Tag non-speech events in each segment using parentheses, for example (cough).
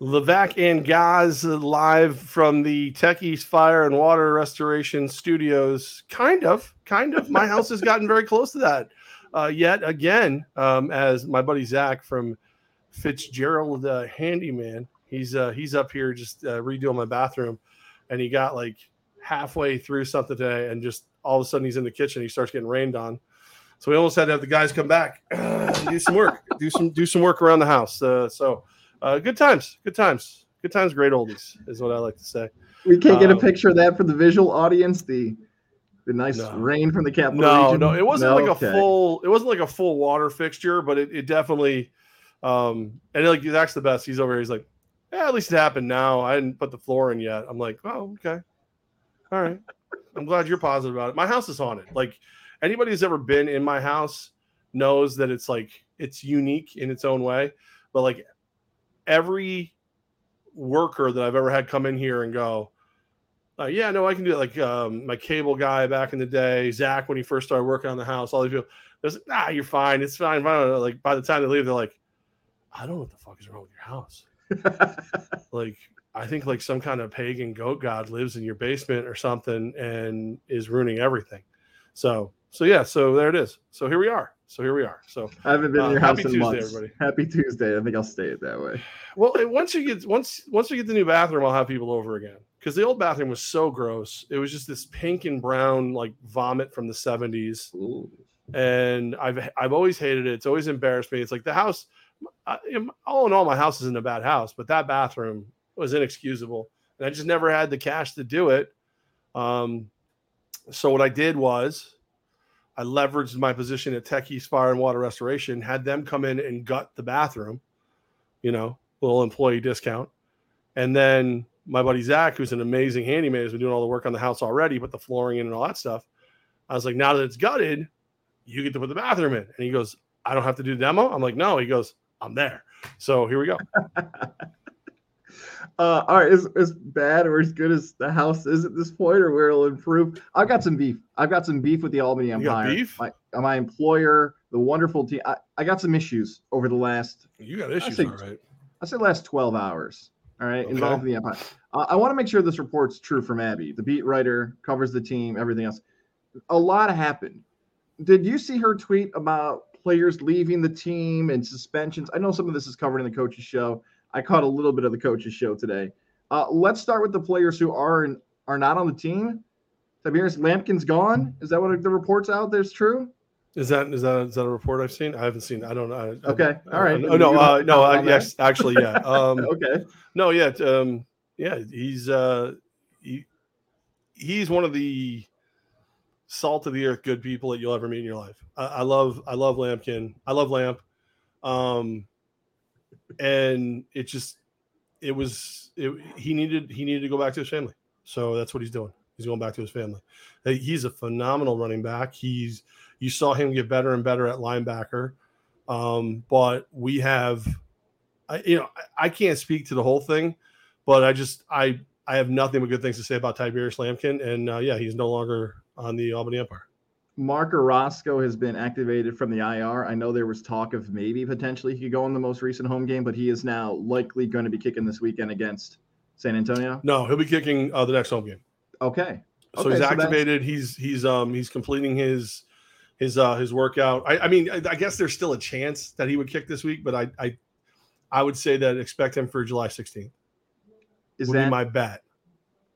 Levac and Gaz live from the Techies Fire and Water Restoration Studios. Kind of, kind of. My house has gotten very close to that. Uh, yet again, um, as my buddy Zach from Fitzgerald uh, Handyman, he's uh, he's up here just uh, redoing my bathroom, and he got like halfway through something today, and just all of a sudden he's in the kitchen. He starts getting rained on, so we almost had to have the guys come back, (clears throat) do some work, do some do some work around the house. Uh, so uh, good times, good times, good times, great oldies is what I like to say. We can't get a um, picture of that for the visual audience. The the nice no. rain from the capital. No, region. no, it wasn't no? like okay. a full. It wasn't like a full water fixture, but it, it definitely. Um, and like that's the best. He's over here. He's like, yeah, at least it happened now. I didn't put the floor in yet. I'm like, oh, okay, all right. I'm glad you're positive about it. My house is haunted. Like anybody who's ever been in my house knows that it's like it's unique in its own way. But like every worker that I've ever had come in here and go, uh, yeah, no, I can do it. Like um, my cable guy back in the day, Zach, when he first started working on the house, all these people, there's like, ah, you're fine. It's fine. Like by the time they leave, they're like, I don't know what the fuck is wrong with your house. (laughs) like, I think like some kind of pagan goat god lives in your basement or something and is ruining everything. So, so yeah, so there it is. So here we are. So here we are. So I haven't been uh, in your house in Tuesday, months. Everybody. Happy Tuesday. I think I'll stay it that way. Well, once you get once once we get the new bathroom, I'll have people over again because the old bathroom was so gross. It was just this pink and brown like vomit from the seventies, and I've I've always hated it. It's always embarrassed me. It's like the house. I, all in all, my house isn't a bad house, but that bathroom was inexcusable, and I just never had the cash to do it. Um, so what I did was I leveraged my position at Techies Fire and Water Restoration, had them come in and gut the bathroom, you know, little employee discount, and then my buddy Zach, who's an amazing handyman, has been doing all the work on the house already, put the flooring in and all that stuff. I was like, now that it's gutted, you get to put the bathroom in. And he goes, I don't have to do the demo. I'm like, no. He goes, I'm there. So here we go. (laughs) uh, all right, as, as bad or as good as the house is at this point, or where it'll improve. I've got some beef. I've got some beef with the Albany Empire. beef? My, my employer, the wonderful team. I, I got some issues over the last. You got issues, I say, all right. I say last 12 hours all right, okay. involved in the Empire. Uh, I want to make sure this report's true from Abby, the beat writer, covers the team, everything else. A lot happened. Did you see her tweet about players leaving the team and suspensions? I know some of this is covered in the coaches show. I caught a little bit of the coaches show today. Uh, let's start with the players who are and are not on the team. Tiberius Lampkin's gone. Is that what the reports out there's true? Is that is that is that a report I've seen? I haven't seen. I don't know. Okay. All right. Oh no. Uh, no. Uh, yes. Actually, yeah. (laughs) Um, okay. No. Yeah. Um, yeah. He's uh, he, he's one of the salt of the earth good people that you'll ever meet in your life. I, I love I love Lampkin. I love Lamp. Um, and it just it was it, he needed he needed to go back to his family. So that's what he's doing. He's going back to his family. He's a phenomenal running back. He's you saw him get better and better at linebacker. Um, but we have, I, you know, I, I, can't speak to the whole thing, but I just, I, I have nothing but good things to say about Tiberius Lampkin. And uh, yeah, he's no longer on the Albany Empire. Mark Orozco has been activated from the IR. I know there was talk of maybe potentially he could go in the most recent home game, but he is now likely going to be kicking this weekend against San Antonio. No, he'll be kicking uh, the next home game. Okay. So okay, he's activated. So he's he's um he's completing his his uh his workout. I, I mean, I, I, guess there's still a chance that he would kick this week, but I I, I would say that expect him for July 16th. Is would that my bet?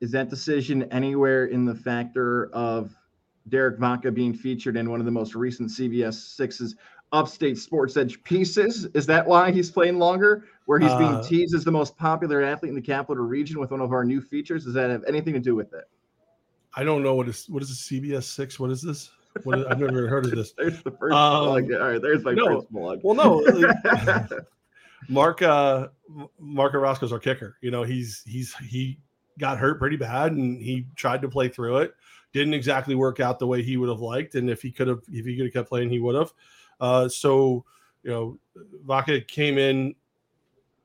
Is that decision anywhere in the factor of Derek Vaca being featured in one of the most recent CBS Sixes Upstate Sports Edge pieces? Is that why he's playing longer? Where he's being uh, teased as the most popular athlete in the capital region with one of our new features? Does that have anything to do with it? I don't know what is what is a CBS six? What is this? What, I've never heard of this. (laughs) there's the first um, All right, there's my no, first blog. Well, no, (laughs) Mark uh, Mark Orozco's our kicker. You know, he's he's he got hurt pretty bad, and he tried to play through it. Didn't exactly work out the way he would have liked, and if he could have, if he could have kept playing, he would have. Uh, so, you know, Vaca came in,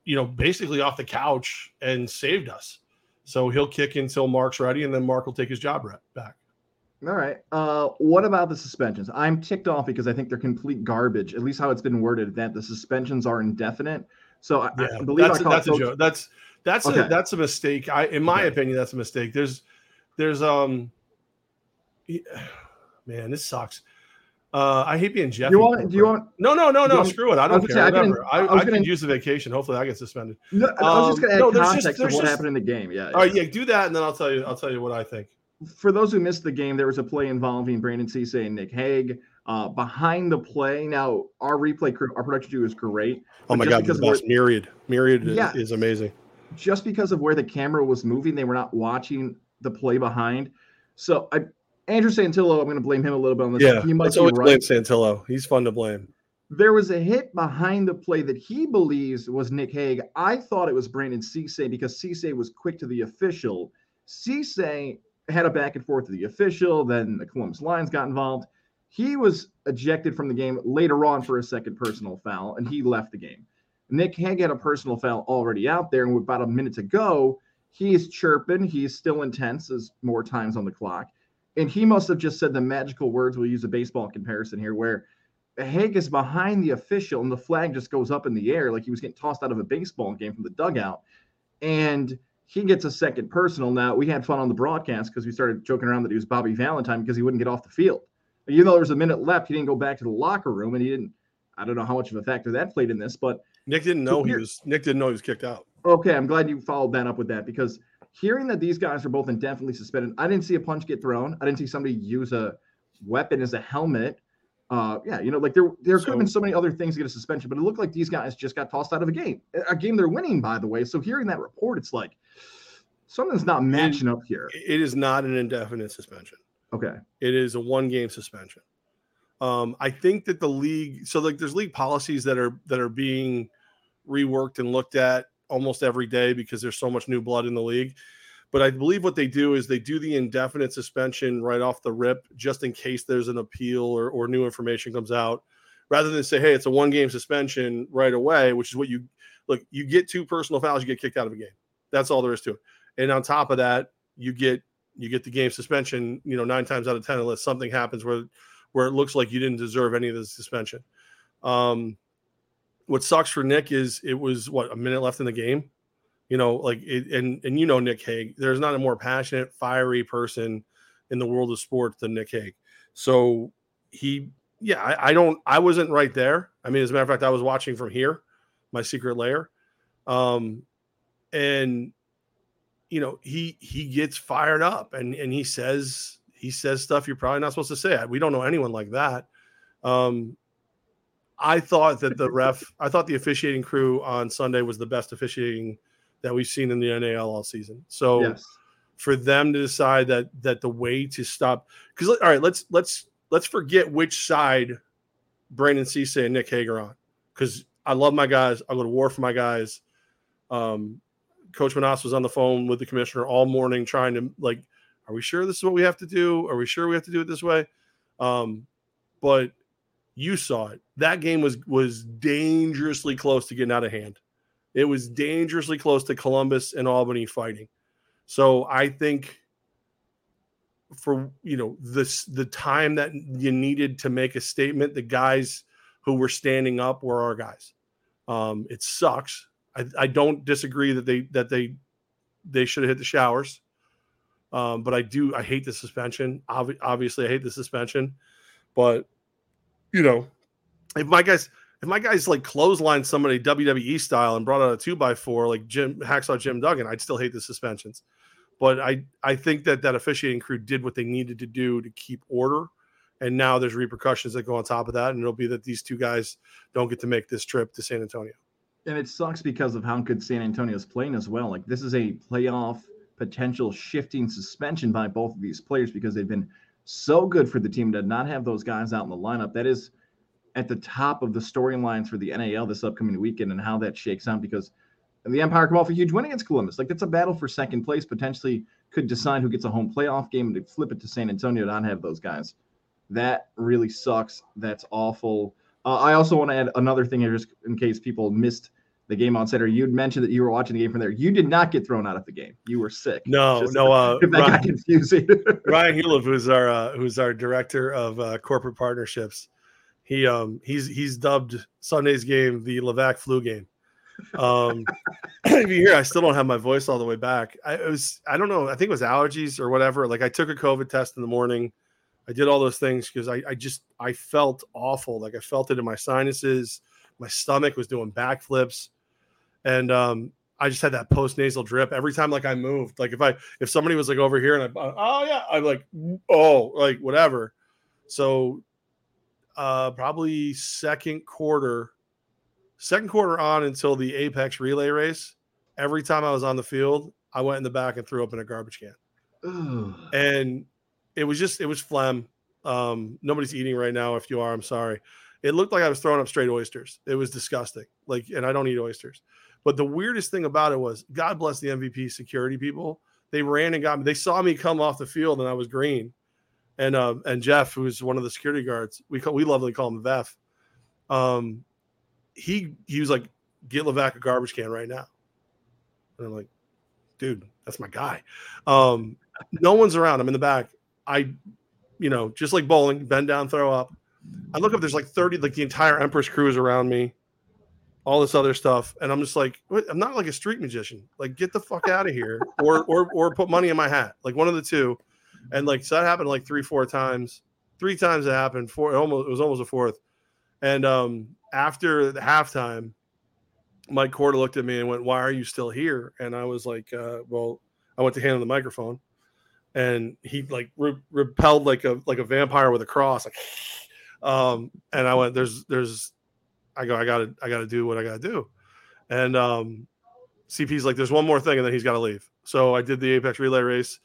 you know, basically off the couch and saved us. So he'll kick until Mark's ready, and then Mark will take his job back. All right. Uh, what about the suspensions? I'm ticked off because I think they're complete garbage. At least how it's been worded that the suspensions are indefinite. So I, yeah, I believe that's, I that's a joke. That's that's Okay. a that's a mistake. I in my Okay. opinion, that's a mistake. There's there's um (sighs) man, this sucks. Uh, I hate being Jeff. You want? Do you want? No, no, no, no. Screw it. I I don't was care. say, I Whatever. I, I I, was could gonna- use the vacation. Hopefully, I get suspended. No, I was just Um, going to add no, just- context there's of what just- happened in the game. Yeah. All right, yeah, do that, and then I'll tell you. I'll tell you what I think. for those who missed the game, there was a play involving Brandon Cisse and Nick Hague. Uh, behind the play, now our replay crew, our production crew is great. Oh my god, because the best myriad, myriad is- is amazing. Just because of where the camera was moving, they were not watching the play behind. So I, Andrew Santillo, I'm going to blame him a little bit on this. Yeah, he might always right. blame Santillo. He's fun to blame. There was a hit behind the play that he believes was Nick Hague. I thought it was Brandon Cisse because Cisse was quick to the official. Cisse had a back and forth with the official. Then the Columbus Lions got involved. He was ejected from the game later on for a second personal foul, and he left the game. Nick Hague had a personal foul already out there, and with about a minute to go, he's chirping. He's still intense as more times on the clock. And he must have just said the magical words. We'll use a baseball comparison here, where Hague is behind the official and the flag just goes up in the air like he was getting tossed out of a baseball game from the dugout. And he gets a second personal. Now, we had fun on the broadcast because we started joking around that he was Bobby Valentine because he wouldn't get off the field. Even though there was a minute left, he didn't go back to the locker room and he didn't. I don't know how much of a factor that played in this, but Nick didn't know he was. Nick didn't know he was kicked out. okay, I'm glad you followed that up with that because hearing that these guys are both indefinitely suspended, I didn't see a punch get thrown. I didn't see somebody use a weapon as a helmet. Uh, yeah, you know, like there there could have been So- so many other things to get a suspension, but it looked like these guys just got tossed out of a game, a game they're winning, by the way. So hearing that report, it's like something's not matching up here. It is not an indefinite suspension. Okay, It is a one game suspension. Um, I think that the league, so like there's league policies that are that are being reworked and looked at almost every day because there's so much new blood in the league. But I believe what they do is they do the indefinite suspension right off the rip, just in case there's an appeal or, or new information comes out, rather than say, hey, it's a one game suspension right away, which is what you look, you get two personal fouls, you get kicked out of a game. That's all there is to it. And on top of that, you get you get the game suspension, you know, nine times out of ten, unless something happens where where it looks like you didn't deserve any of the suspension. Um, what sucks for Nick is it was what a minute left in the game, you know, like it, and and you know Nick Hague. There's not a more passionate, fiery person in the world of sports than Nick Hague. So he, yeah, I, I don't, I wasn't right there. I mean, as a matter of fact, I was watching from here, my secret lair, um, and you know he he gets fired up and and he says he says stuff you're probably not supposed to say. We don't know anyone like that. Um, I thought that the ref, I thought the officiating crew on Sunday was the best officiating that we've seen in the NAL all season. So yes, for them to decide that that the way to stop, because all right, let's let's let's forget which side Brandon Cisse and Nick Hager on, because I love my guys. I go to war for my guys. Um, Coach Menas was on the phone with the commissioner all morning trying to like, are we sure this is what we have to do? Are we sure we have to do it this way? Um, but you saw it. That game was was dangerously close to getting out of hand. It was dangerously close to Columbus and Albany fighting. So I think for you know this the time that you needed to make a statement, the guys who were standing up were our guys. Um, it sucks. I, I don't disagree that they that they they should have hit the showers. Um, but I do I hate the suspension. Ob- obviously, I hate the suspension. But you know, if my guys if my guys like clothesline somebody WWE style and brought out a two by four like Jim Hacksaw Jim Duggan, I'd still hate the suspensions. But I I think that that officiating crew did what they needed to do to keep order, and now there's repercussions that go on top of that, and it'll be that these two guys don't get to make this trip to San Antonio. and it sucks because of how good San Antonio's playing as well. Like this is a playoff potential shifting suspension by both of these players because they've been so good for the team to not have those guys out in the lineup. That is at the top of the storylines for the NAL this upcoming weekend and how that shakes out because the Empire come off a huge win against Columbus. Like that's a battle for second place, potentially could decide who gets a home playoff game and to flip it to San Antonio to not have those guys. That really sucks. That's awful. Uh, I also want to add another thing here, just in case people missed the game on Saturday. You'd mentioned that you were watching the game from there. You did not get thrown out of the game. You were sick. No, Just- no. Uh, (laughs) that got Ryan, confusing. (laughs) Ryan Hulov, who's our uh, who's our director of uh, corporate partnerships, he um he's he's dubbed Sunday's game the Levac flu game. Um, (laughs) if you hear, I still don't have my voice all the way back. I it was, I don't know. I think it was allergies or whatever. Like I took a COVID test in the morning. I did all those things because I, I just, I felt awful. Like I felt it in my sinuses. My stomach was doing backflips, and um, I just had that post nasal drip every time. Like I moved. Like if I, if somebody was like over here and I, oh yeah, I'm like, oh, like whatever. So, uh, probably second quarter second quarter on until the apex relay race every time i was on the field i went in the back and threw up in a garbage can and it was just it was phlegm um, nobody's eating right now if you are i'm sorry it looked like i was throwing up straight oysters it was disgusting like and i don't eat oysters but the weirdest thing about it was god bless the mvp security people they ran and got me they saw me come off the field and i was green and uh, and jeff who's one of the security guards we call we lovingly call him vef um, he he was like, get Levac a garbage can right now. And I'm like, dude, that's my guy. Um, no one's around. I'm in the back. I, you know, just like bowling, bend down, throw up. I look up, there's like 30, like the entire Empress crew is around me, all this other stuff. And I'm just like, I'm not like a street magician. Like, get the fuck out of here. or or or put money in my hat. Like one of the two. And like so that happened like three, four times. Three times it happened. Four it almost it was almost a fourth. And um after the halftime, Mike Korda looked at me and went, "Why are you still here?" And I was like, uh, "Well, I went to hand him the microphone, and he like re- repelled like a like a vampire with a cross, like, (laughs) um, and I went, "There's there's, I go, I gotta I gotta do what I gotta do," and um, CP's like, "There's one more thing," and then he's got to leave. So I did the Apex Relay race,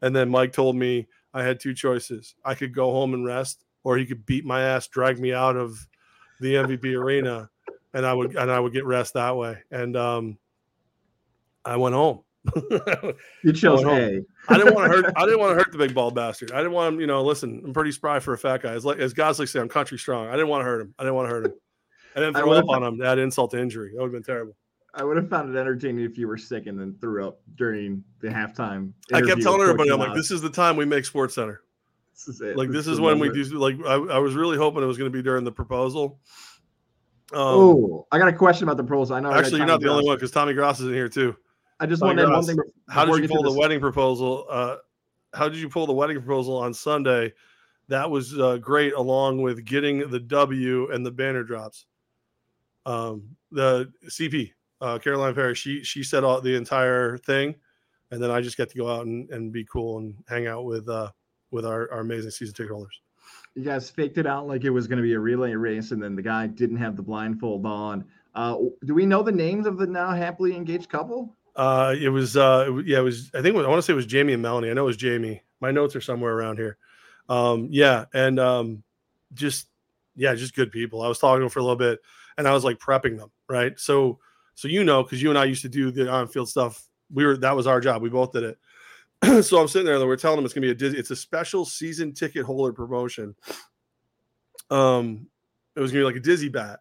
and then Mike told me I had two choices: I could go home and rest, or he could beat my ass, drag me out of the MVP (laughs) arena, and I would and I would get rest that way. And um, I went home. (laughs) you chose A. I didn't want to hurt. I didn't want to hurt the big bald bastard. I didn't want him. You know, listen, I'm pretty spry for a fat guy. As like as Gosling say, I'm country strong. I didn't want to hurt him. I didn't want to hurt him. I didn't throw up on him. Add insult to injury. That would have been terrible. I would have found it entertaining if you were sick and then threw up during the halftime. I kept telling everybody, I'm like, this is the time we make Sports Center. This is it. Like this, this is when we do. Like I, I, was really hoping it was going to be during the proposal. Um, oh, I got a question about the proposal. I know. Actually, you're not the only one because Tommy Gross is in here too. I just want to one thing. How did you pull the wedding proposal? Uh, how did you pull the wedding proposal on Sunday? That was uh, great, along with getting the W and the banner drops. Um, the CP uh, Caroline Perry, she she said all the entire thing, and then I just get to go out and, and be cool and hang out with uh, with our, our amazing season ticket holders. You guys faked it out like it was going to be a relay race, and then the guy didn't have the blindfold on. Uh, do we know the names of the now happily engaged couple? Uh, it was uh, yeah, it was. I think was, I want to say it was Jamie and Melanie. I know it was Jamie. My notes are somewhere around here. Um, yeah, and um, just yeah, just good people. I was talking for a little bit, and I was like prepping them, right? So, so you know, because you and I used to do the on-field stuff. We were that was our job. We both did it. (clears throat) so I'm sitting there and we're telling them it's gonna be a dizzy, it's a special season ticket holder promotion. Um, it was gonna be like a dizzy bat.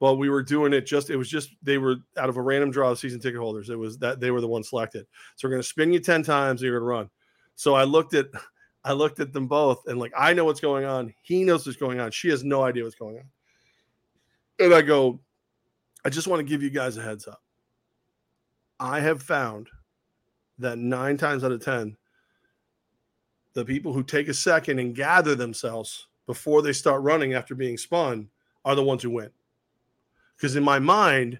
Well, we were doing it just it was just they were out of a random draw of season ticket holders. It was that they were the ones selected. So we're gonna spin you 10 times, you're gonna run. So I looked at (laughs) I looked at them both and like I know what's going on. He knows what's going on. She has no idea what's going on. And I go, I just want to give you guys a heads up. I have found that nine times out of 10, the people who take a second and gather themselves before they start running after being spun are the ones who win. Because in my mind,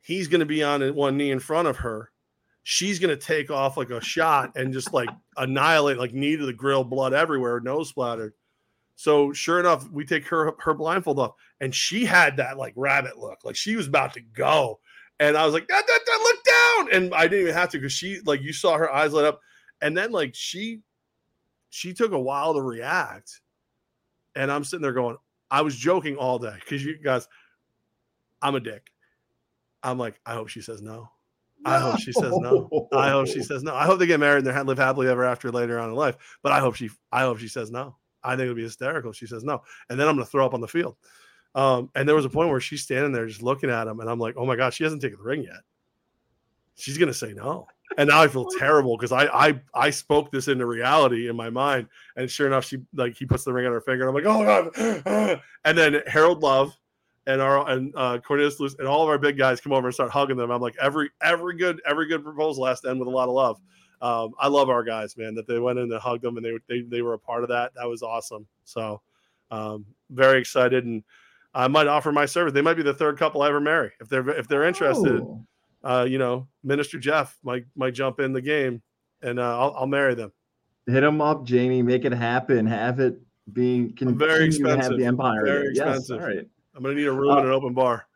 he's going to be on one knee in front of her. She's going to take off like a shot and just like annihilate, like knee to the grill, blood everywhere, nose splattered. So sure enough, we take her her blindfold off, and she had that like rabbit look, like she was about to go. And I was like, look down. And I didn't even have to because she, like, you saw her eyes light up. And then, like, she, she took a while to react. And I'm sitting there going, I was joking all day because you guys, I'm a dick. I'm like, I hope she says no. I hope she says no. I hope she says no. I hope they get married and they live happily ever after later on in life. But I hope she, I hope she says no. I think it'll be hysterical she says no. And then I'm going to throw up on the field. Um, and there was a point where she's standing there just looking at him, and I'm like, oh my god, she hasn't taken the ring yet. She's gonna say no. And now I feel terrible because I I I spoke this into reality in my mind, and sure enough, she like he puts the ring on her finger, and I'm like, oh god. (gasps) And then Harold Love and our and uh, Cornelius Lewis and all of our big guys come over and start hugging them. I'm like, every every good every good proposal has to end with a lot of love. Um, I love our guys, man. That they went in and hugged them, and they they they were a part of that. That was awesome. So um, very excited, and I might offer my service. They might be the third couple I ever marry if they're if they're interested. Oh. Uh, you know, Minister Jeff might might jump in the game, and uh, I'll, I'll marry them. Hit them up, Jamie. Make it happen. Have it being very to have expensive. the empire. Very there. Yes, all right. I'm gonna need a room Uh, and an open bar.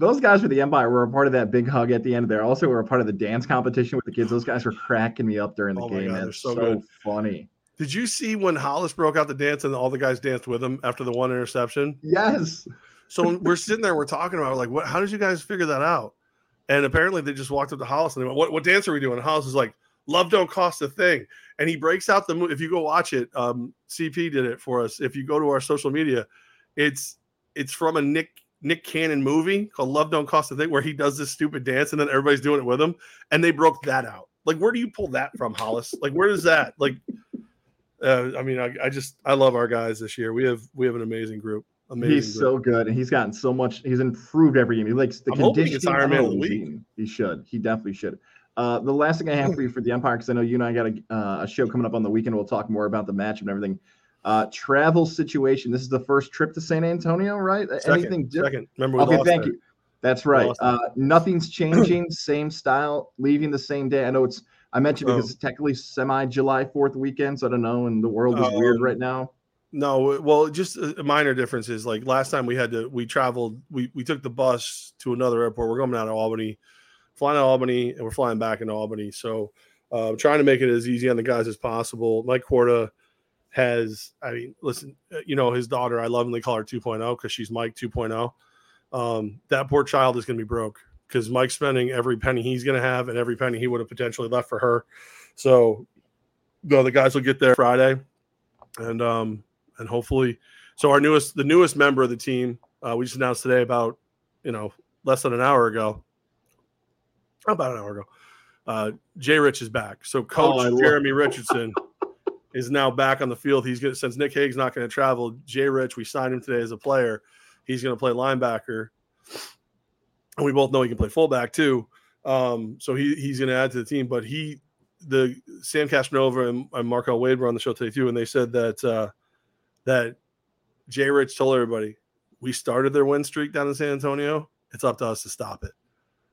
Those guys for the Empire were a part of that big hug at the end of there. Also, were a part of the dance competition with the kids. Those guys were cracking me up during the Oh game. God, they're so so good. funny. Did you see when Hollis broke out the dance and all the guys danced with him after the one interception? Yes. So we're sitting there, we're talking about like, what? How did you guys figure that out? And apparently, they just walked up to Hollis and they went, "What, what dance are we doing?" And Hollis is like, "Love don't cost a thing." And he breaks out the move. If you go watch it, um, CP did it for us. If you go to our social media, it's it's from a Nick Nick Cannon movie called "Love Don't Cost a Thing," where he does this stupid dance and then everybody's doing it with him, and they broke that out. Like, where do you pull that from, Hollis? Like, where does that like? Uh, I mean, I, I just I love our guys this year. We have we have an amazing group. Amazing. He's group. so good, and he's gotten so much. He's improved every game. He likes the I'm he conditioning. Iron Man of the week. He should. He definitely should. Uh, the last thing I have for you for the Empire, because I know you and I got a, uh, a show coming up on the weekend. We'll talk more about the match and everything. Uh, travel situation. This is the first trip to San Antonio, right? Second, Anything different? second. Remember, we Okay, thank there. you. That's right. Uh, nothing's changing. (clears throat) same style. Leaving the same day. I know it's. I mentioned Oh. because it's technically semi July Fourth weekend, so I don't know, and the world is weird Um, right now. No, well, just a a minor differences. Like last time we had to, we traveled, we we took the bus to another airport. We're going out of Albany, flying to Albany, and we're flying back into Albany. So, uh, trying to make it as easy on the guys as possible. Mike Corda has, I mean, listen, uh, you know, his daughter, I lovingly call her 2.0 because she's Mike 2.0. Um, that poor child is going to be broke because Mike's spending every penny he's going to have and every penny he would have potentially left for her. So, no, the guys will get there Friday, and um, and hopefully, so our newest, the newest member of the team, uh, we just announced today about, you know, less than an hour ago, about an hour ago, uh, Jay Rich is back. So Coach Oh, I love- Jeremy Richardson is now back on the field. He's going to since Nick Hague's not going to travel. Jay Rich, we signed him today as a player. He's going to play linebacker, and we both know he can play fullback too. Um, so he he's going to add to the team. But he, the Sam Casanova and, and Marco Wade were on the show today too, and they said that uh, that Jay Rich told everybody we started their win streak down in San Antonio. It's up to us to stop it.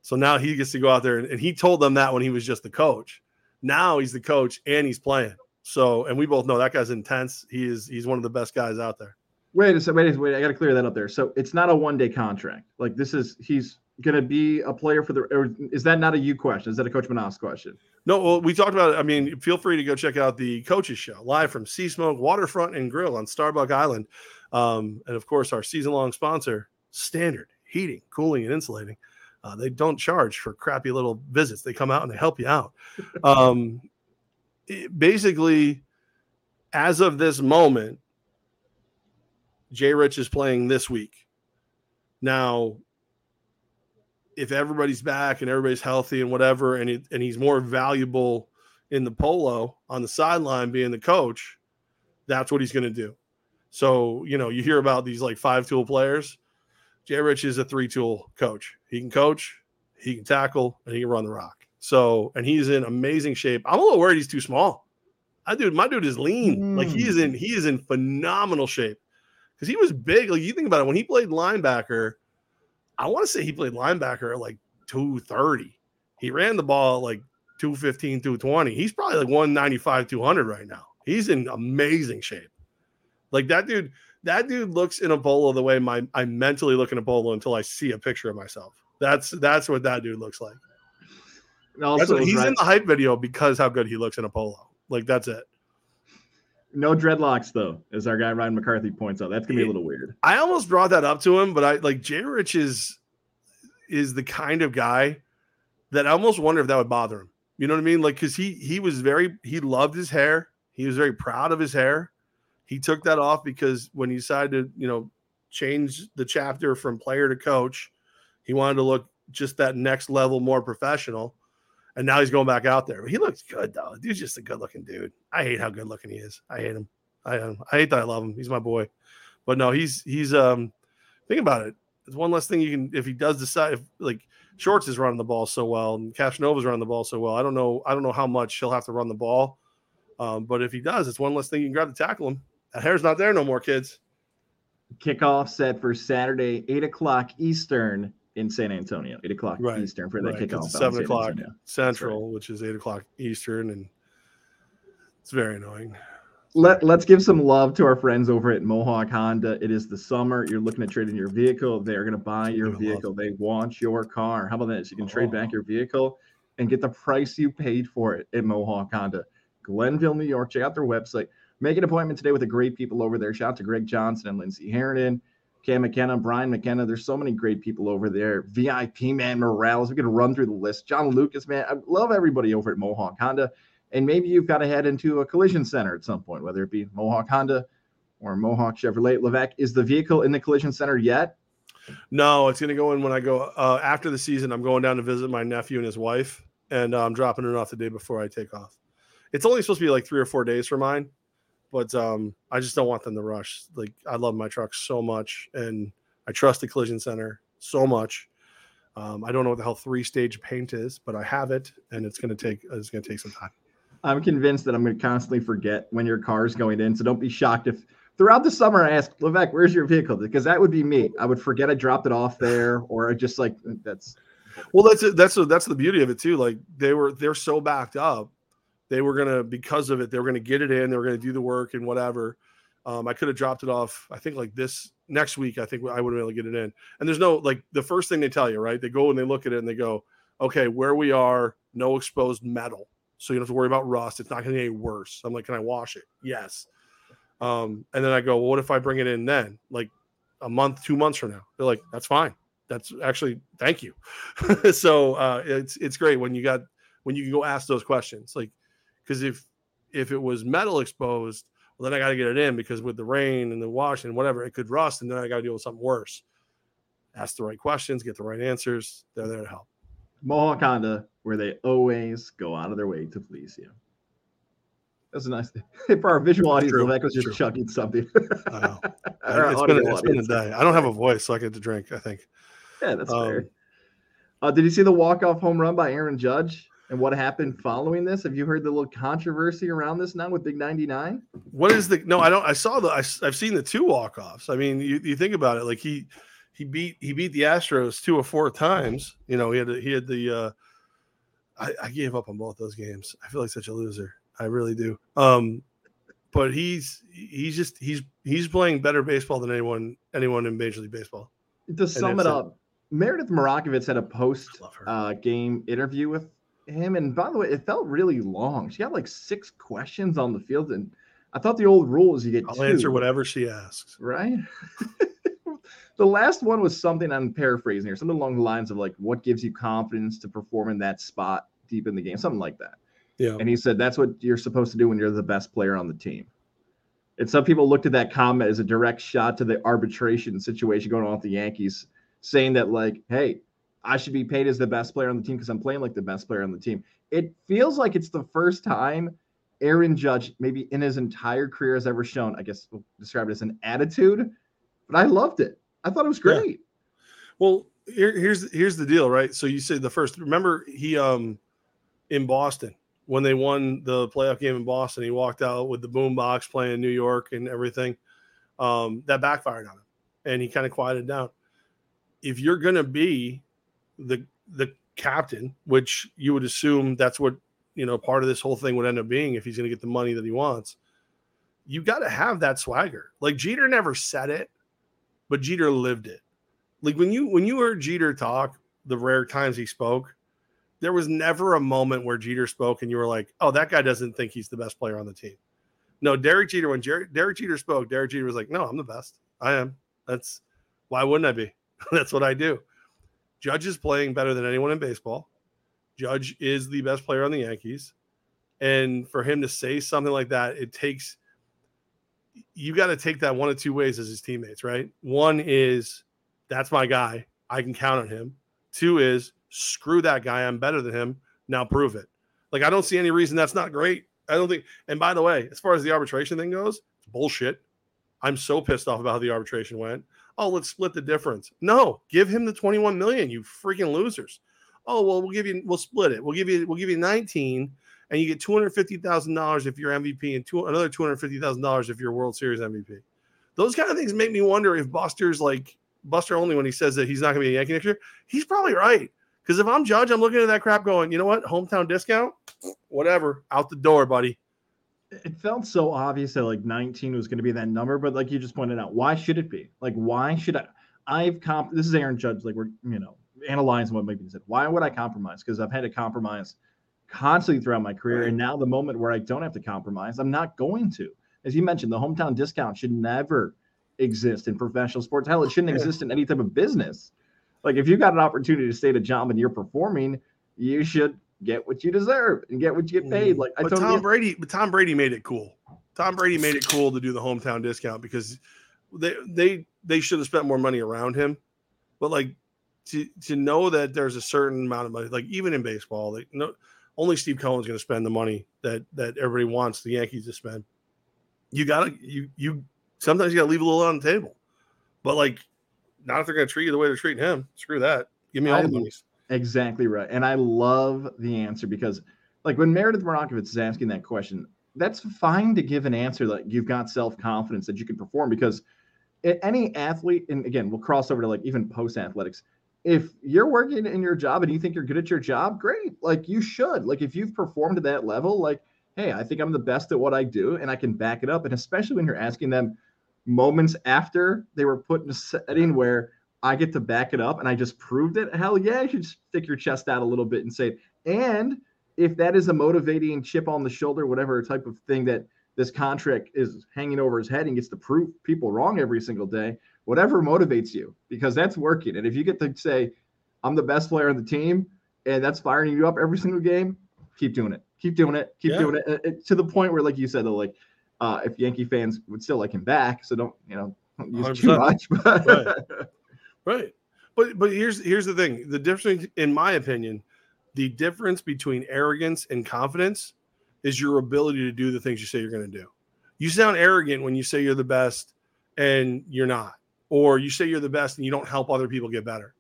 So now he gets to go out there, and, and he told them that when he was just the coach. Now he's the coach and he's playing. So, and we both know that guy's intense. He is he's one of the best guys out there. Wait a second. Wait, a- wait. I got to clear that up there. So it's not a one day contract. Like this is he's going to be a player for the. Or is that not a you question? Is that a Coach Menas question? No, well, we talked about it. I mean, feel free to go check out the coaches show live from Sea Smoke Waterfront and Grill on Starbuck Island. Um, and of course, our season long sponsor, Standard Heating, Cooling, and Insulating. Uh, they don't charge for crappy little visits. They come out and they help you out. (laughs) Um, basically, as of this moment, Jay Rich is playing this week. Now, if everybody's back and everybody's healthy and whatever, and and he's more valuable in the polo on the sideline being the coach, that's what he's going to do. So you know, you hear about these like five tool players. Jay Rich is a three tool coach. He can coach, he can tackle, and he can run the rock. So, and he's in amazing shape. I'm a little worried he's too small. I dude, my dude is lean. Like he is in hmm. he is in phenomenal shape because he was big. Like you think about it, when he played linebacker, I want to say he played linebacker at like 230. He ran the ball at like 215, 220. He's probably like 195, 200 right now. He's in amazing shape. Like that dude, that dude looks in a polo the way my I mentally look in a polo until I see a picture of myself. That's that's what that dude looks like. And Also, he's right- in the hype video because how good he looks in a polo. Like that's it. no dreadlocks though, as our guy Ryan McCarthy points out. That's gonna be a little weird. I almost brought that up to him, but I like Jay Rich is is the kind of guy that I almost wonder if that would bother him. You know what I mean? Like because he he was very he loved his hair. He was very proud of his hair. He took that off because when he decided to you know change the chapter from player to coach, he wanted to look just that next level more professional. And now he's going back out there. But He looks good though. Dude's just a good looking dude. I hate how good looking he is. I hate him. I hate. I hate that I love him. He's my boy. But no, he's he's um think about it. It's one less thing you can if he does decide if like Shorts is running the ball so well and Cashnova's running the ball so well. I don't know. I don't know how much he'll have to run the ball. Um, but if he does, it's one less thing you can grab to tackle him. That hair's not there no more, kids. Kickoff set for Saturday, eight o'clock Eastern in San Antonio. Eight o'clock right. Eastern for that right. kickoff. Seven o'clock Central, right. which is eight o'clock Eastern, and it's very annoying. Let, let's give some love to our friends over at Mohawk Honda. It is the summer. You're looking to trade in your vehicle. They're going to buy your vehicle. They want your car. How about that? So you can trade back oh. your vehicle and get the price you paid for it at Mohawk Honda. Glenville, New York. Check out their website. Make an appointment today with the great people over there. Shout out to Greg Johnson and Lindsay Harridan, Cam McKenna, Brian McKenna. There's so many great people over there. VIP man Morales. Going to run through the list. John Lucas, man. I love everybody over at Mohawk Honda. And maybe you've got to head into a collision center at some point, whether it be Mohawk Honda or Mohawk Chevrolet. Levesque, is the vehicle in the collision center yet? No, it's going to go in when I go uh, after the season. I'm going down to visit my nephew and his wife, and uh, I'm dropping it off the day before I take off. It's only supposed to be like three or four days for mine, but um, I just don't want them to rush. Like I love my truck so much, and I trust the collision center so much. Um, I don't know what the hell three stage paint is, but I have it, and it's going to take it's going to take some time. I'm convinced that I'm going to constantly forget when your car is going in. So don't be shocked if throughout the summer I ask Levesque, "Where's your vehicle?" Because that would be me. I would forget I dropped it off there, or I just like that's. Well, that's that's that's the beauty of it too. Like they were they're so backed up, they were gonna because of it they were gonna get it in. They were gonna do the work and whatever. Um, I could have dropped it off. I think like this next week. I think I would have been able to get it in. And there's no like the first thing they tell you, right? They go and they look at it and they go, "Okay, where we are, no exposed metal." so you don't have to worry about rust. It's not to get any worse. I'm like, can I wash it? Yes. Um, and then I go, well, what if I bring it in then, like a month, two months from now? They're like, that's fine. That's actually, thank you. (laughs) so uh, it's it's great when you got when you can go ask those questions, like because if if it was metal exposed, well, then I got to get it in because with the rain and the wash and whatever, it could rust, and then I got to deal with something worse. Ask the right questions, get the right answers. They're there to help. Mohawk Honda, where they always go out of their way to please you. That's a nice thing. (laughs) For our visual audience, True. Levesque was just True. chugging something. I know. (laughs) it's, been, it's been, a day. I don't have a voice, so I get to drink, I think. Yeah, that's um, fair. Uh, did you see the walk-off home run by Aaron Judge and what happened following this? Have you heard the little controversy around this now with Big 99? What is the no, I don't I saw the I, have seen the two walk-offs. I mean, you, you think about it, like he he beat he beat the Astros two or four times. You know, he had he had the. Uh, I, I gave up on both those games. I feel like such a loser. I really do. Um, but he's he's just he's he's playing better baseball than anyone anyone in Major League Baseball. To sum it up, Meredith Marakovits had a post uh, game interview with him, and by the way, it felt really long. She had like six questions on the field, and I thought the old rule is you get. I'll two, answer whatever she asks. Right. (laughs) the last one was something I'm paraphrasing here, something along the lines of like, what gives you confidence to perform in that spot deep in the game, something like that. Yeah. And he said that's what you're supposed to do when you're the best player on the team. And some people looked at that comment as a direct shot to the arbitration situation going on with the Yankees, saying that like, hey, I should be paid as the best player on the team because I'm playing like the best player on the team. It feels like it's the first time Aaron Judge, maybe in his entire career, has ever shown, I guess we'll describe it as an attitude, but I loved it. I thought it was great. Yeah. Well, here, here's here's the deal, right? So you say the first. Remember he um in Boston when they won the playoff game in Boston, he walked out with the boombox playing New York and everything. Um, that backfired on him, and he kind of quieted down. If you're gonna be the the captain, which you would assume that's what you know part of this whole thing would end up being if he's going to get the money that he wants you got to have that swagger like jeter never said it but Jeter lived it. Like when you when you heard Jeter talk, the rare times he spoke, there was never a moment where Jeter spoke and you were like, "Oh, that guy doesn't think he's the best player on the team." No, Derek Jeter when Jer- Derek Jeter spoke, Derek Jeter was like, "No, I'm the best. I am. That's why wouldn't I be? (laughs) That's what I do." Judge is playing better than anyone in baseball. Judge is the best player on the Yankees. And for him to say something like that, it takes you got to take that one of two ways as his teammates, right? One is that's my guy. I can count on him. Two is screw that guy. I'm better than him. Now prove it. Like, I don't see any reason that's not great. I don't think. And by the way, as far as the arbitration thing goes, it's bullshit. I'm so pissed off about how the arbitration went. Oh, let's split the difference. No, give him the 21 million, you freaking losers. Oh, well, we'll give you we'll split it. We'll give you we'll give you 19 and you get $250,000 if you're MVP and two, another $250,000 if you're World Series MVP. Those kind of things make me wonder if Buster's like Buster only when he says that he's not going to be a Yankee next year. He's probably right. Because if I'm Judge, I'm looking at that crap going, you know what? Hometown discount, whatever, out the door, buddy. It felt so obvious that like 19 was going to be that number, but like you just pointed out, why should it be? Like, why should I? I've comp. This is Aaron Judge. Like we're you know analyzing what might be said. Why would I compromise? Because I've had to compromise constantly throughout my career, right. and now the moment where I don't have to compromise, I'm not going to. As you mentioned, the hometown discount should never exist in professional sports. Hell, it shouldn't exist in any type of business. Like if you got an opportunity to stay at a job and you're performing, you should get what you deserve and get what you get paid. Mm. Like I but Tom Brady, but Tom Brady made it cool. Tom Brady made it cool to do the hometown discount because they they they should have spent more money around him. But like to to know that there's a certain amount of money, like even in baseball, like no only Steve Cohen's going to spend the money that that everybody wants the Yankees to spend. You gotta you you sometimes you gotta leave a little on the table. But like not if they're going to treat you the way they're treating him. Screw that. Give me all I, the money. Exactly right. And I love the answer because, like, when Meredith Marakovits is asking that question, that's fine to give an answer that you've got self confidence that you can perform because any athlete, and again, we'll cross over to like even post athletics. If you're working in your job and you think you're good at your job, great. Like, you should. Like, if you've performed to that level, like, hey, I think I'm the best at what I do and I can back it up. And especially when you're asking them, moments after they were put in a setting where I get to back it up and I just proved it, hell yeah, you should stick your chest out a little bit and say, and if that is a motivating chip on the shoulder, whatever type of thing that this contract is hanging over his head and gets to prove people wrong every single day, whatever motivates you, because that's working. And if you get to say, I'm the best player on the team, and that's firing you up every single game, keep doing it. Keep doing it. Keep yeah. doing it. And, and to the point where, like you said, though, like uh, if Yankee fans would still like him back. So don't you know don't use 100%. too much. (laughs) But right. Right. But but here's here's the thing: the difference, in my opinion, the difference between arrogance and confidence is your ability to do the things you say you're going to do. You sound arrogant when you say you're the best and you're not, or you say you're the best and you don't help other people get better.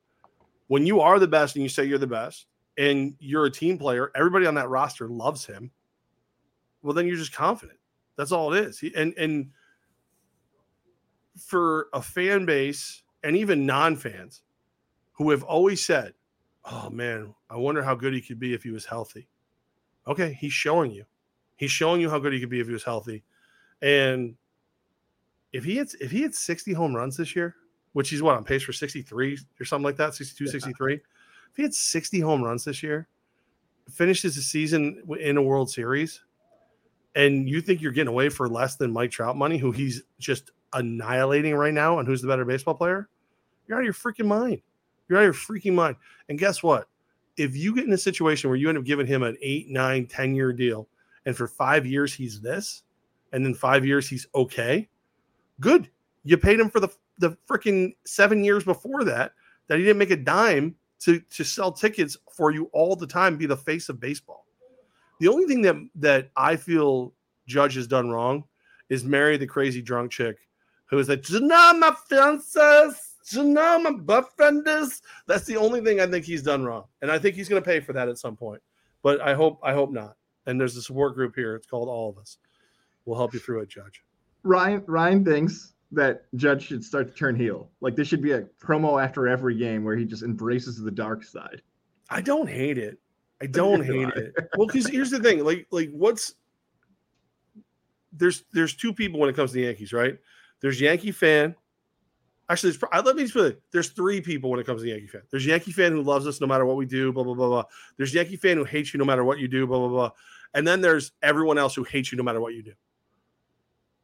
When you are the best and you say you're the best and you're a team player, everybody on that roster loves him. Well, then you're just confident. That's all it is. And and for a fan base and even non-fans who have always said, "Oh man, I wonder how good he could be if he was healthy." Okay, he's showing you. He's showing you how good he could be if he was healthy. And if he hits if he hits 60 home runs this year, which he's what on pace for 63 or something like that, 62, yeah. 63. If he had 60 home runs this year, finishes the season in a World Series, and you think you're getting away for less than Mike Trout money, who he's just annihilating right now, and who's the better baseball player? You're out of your freaking mind. You're out of your freaking mind. And guess what? If you get in a situation where you end up giving him an eight, nine, 10 year deal, and for five years he's this, and then five years he's okay, good. You paid him for the the freaking seven years before that that he didn't make a dime to to sell tickets for you all the time, be the face of baseball. The only thing that that I feel Judge has done wrong is marry the crazy drunk chick who is like, you know my fiances, you know my boyfriends. That's the only thing I think he's done wrong, and I think he's going to pay for that at some point. But I hope I hope not. And there's a support group here. It's called All of Us. We'll help you through it, Judge. Ryan Ryan thinks that Judge should start to turn heel. Like this should be a promo after every game where he just embraces the dark side. I don't hate it. I don't hate it. Well, because here's the thing, like, like what's there's there's two people when it comes to the Yankees, right? There's Yankee fan. Actually, there's, let me just put it. There's three people when it comes to Yankee fan. There's Yankee fan who loves us no matter what we do, blah blah blah blah. There's Yankee fan who hates you no matter what you do, blah blah blah. And then there's everyone else who hates you no matter what you do.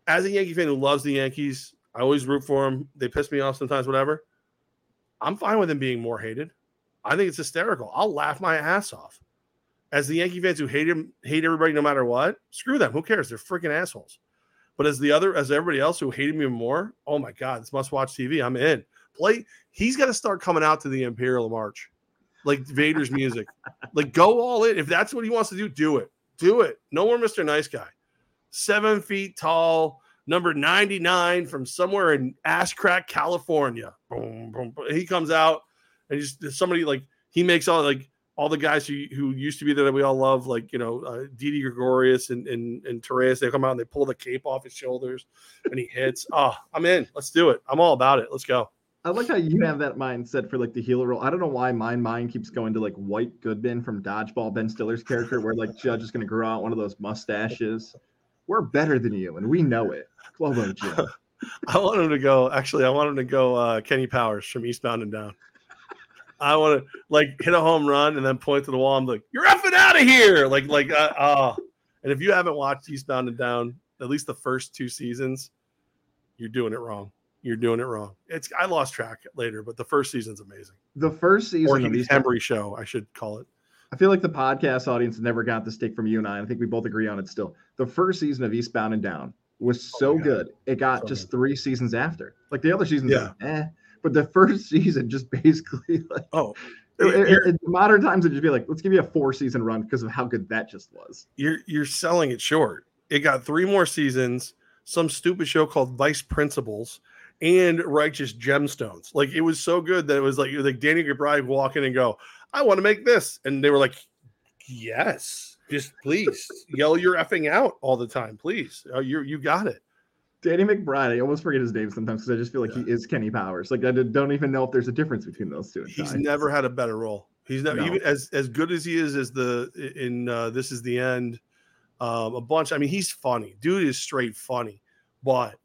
As a Yankee fan who loves the Yankees, I always root for them. They piss me off sometimes, whatever. I'm fine with them being more hated. I think it's hysterical. I'll laugh my ass off. As the Yankee fans who hate him, hate everybody no matter what, screw them. Who cares? They're freaking assholes. But as the other, as everybody else who hated me more, oh my God, this must watch TV. I'm in. Play. He's got to start coming out to the Imperial March, like Vader's music. (laughs) like go all in. If that's what he wants to do, do it. Do it. No more Mr. Nice Guy. Seven feet tall, number 99 from somewhere in ass crack, California. Boom, boom, boom. He comes out and he's somebody like he makes all like all the guys who, who used to be there that we all love, like you know, uh, Didi Gregorius and and and Therese, they come out and they pull the cape off his shoulders and he hits. (laughs) Oh, I'm in. Let's do it. I'm all about it. Let's go. I like how you have that mindset for like the healer role. I don't know why my mind keeps going to like White Goodman from Dodgeball, Ben Stiller's character, where like Judge is going to grow out one of those mustaches. We're better than you, and we know it. Globo Gym. (laughs) I want him to go. Actually, I want him to go. Uh, Kenny Powers from Eastbound and Down. I want to like hit a home run and then point to the wall. I'm like, "You're effing out of here!" Like, like, uh, uh. And if you haven't watched Eastbound and Down, at least the first two seasons, you're doing it wrong you're doing it wrong. It's I lost track later, but the first season's amazing. The first season or the Embry show, I should call it. I feel like the podcast audience never got the stick from you and I. I think we both agree on it still. The first season of Eastbound and Down was oh so oh good. It got so just good. three seasons after. Like the other seasons, yeah. Like, eh. But the first season just (laughs) basically like oh in modern times it'd just be like, let's give you a four season run because of how good that just was. You're you're selling it short. It got three more seasons, some stupid show called Vice Principals and righteous gemstones. Like it was so good that it was like like Danny McBride walk in and go, I want to make this. And they were like, Yes, just please yell your effing out all the time, please. Uh, you you got it. Danny McBride, I almost forget his name sometimes because I just feel like yeah. he is Kenny Powers. Like I don't even know if there's a difference between those two. He's times. never had a better role. He's never no. even as as good as he is as the in uh, this is the end. Um, a bunch. I mean, he's funny. Dude is straight funny, but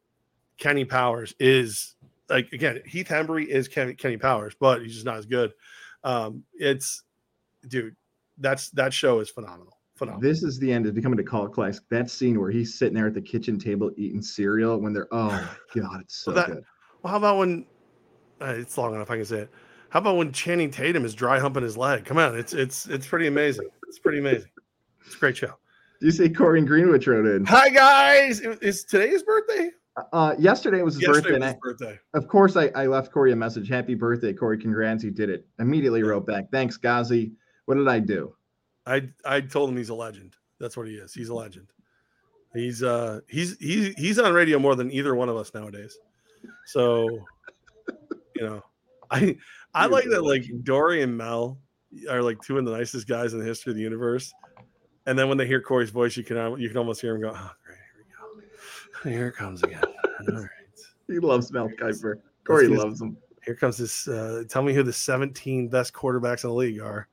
Kenny Powers is like again, Heath Hembree is Kenny, Kenny Powers, but he's just not as good. Um, it's dude, that's that show is phenomenal. Phenomenal. This is the end. It's becoming a cult classic. That scene where he's sitting there at the kitchen table eating cereal when they're oh (sighs) god, it's so well, that, good. Well, how about when uh, it's long enough I can say it. How about when Channing Tatum is dry humping his leg? Come on, it's it's it's pretty amazing. It's pretty amazing. It's a great show. Do you say Corey Greenwich wrote in? Hi guys, is today his birthday? Uh, yesterday was his yesterday birthday. Was birthday. Of course, I, I left Corey a message. Happy birthday, Corey! Congrats, you did it. Immediately wrote back. Thanks, Gazi. What did I do? I I told him he's a legend. That's what he is. He's a legend. He's uh he's he's he's on radio more than either one of us nowadays. So you know, (laughs) I I like that like Dory and Mel are like two of the nicest guys in the history of the universe. And then when they hear Corey's voice, you can you can almost hear him go, oh, here we go, (laughs) here it comes again. (laughs) All right. He loves Mel Kiper. Corey loves him. Here comes this. Uh, tell me who the 17 best quarterbacks in the league are.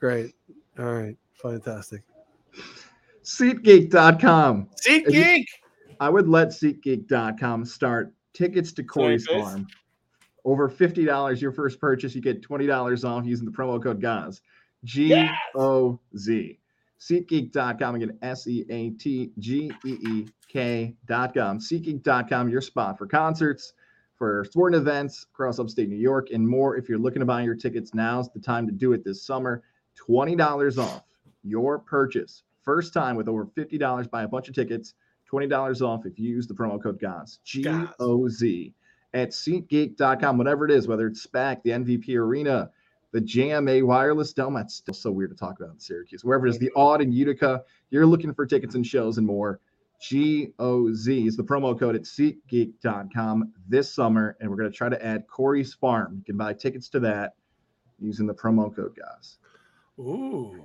Great. All right. Fantastic. SeatGeek.com. SeatGeek. I would let SeatGeek.com start tickets to Corey's Farm. Over $50 your first purchase, you get $20 off using the promo code GOZ. G O Z. SeatGeek.com. Again, S E A T G E E K.com. SeatGeek.com, your spot for concerts, for sporting events across upstate New York, and more. If you're looking to buy your tickets, now's the time to do it this summer. $20 off your purchase. First time with over $50, buy a bunch of tickets. $20 off if you use the promo code GOZ. G O Z. At SeatGeek.com, whatever it is, whether it's SPAC, the MVP Arena, the JMA Wireless Dome. That's still so weird to talk about in Syracuse. Wherever it is, the Aud in Utica, you're looking for tickets and shows and more. G O Z is the promo code at SeatGeek.com this summer, and we're going to try to add Corey's Farm. You can buy tickets to that using the promo code, guys. Ooh,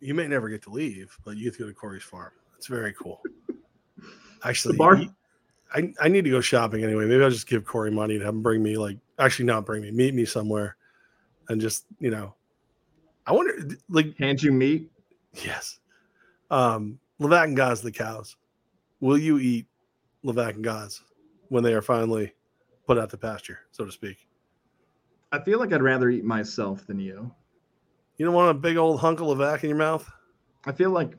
you may never get to leave, but you get to go to Corey's Farm. That's very cool. Actually, bar- I, I need to go shopping anyway. Maybe I'll just give Corey money to have him bring me, like, actually, not bring me, meet me somewhere and just you know, I wonder like hand you meat. Yes, um, Levack and Goz the cows. Will you eat Levack and Goz when they are finally put out the pasture, so to speak? I feel like I'd rather eat myself than you. You don't want a big old hunk of Levack in your mouth? I feel like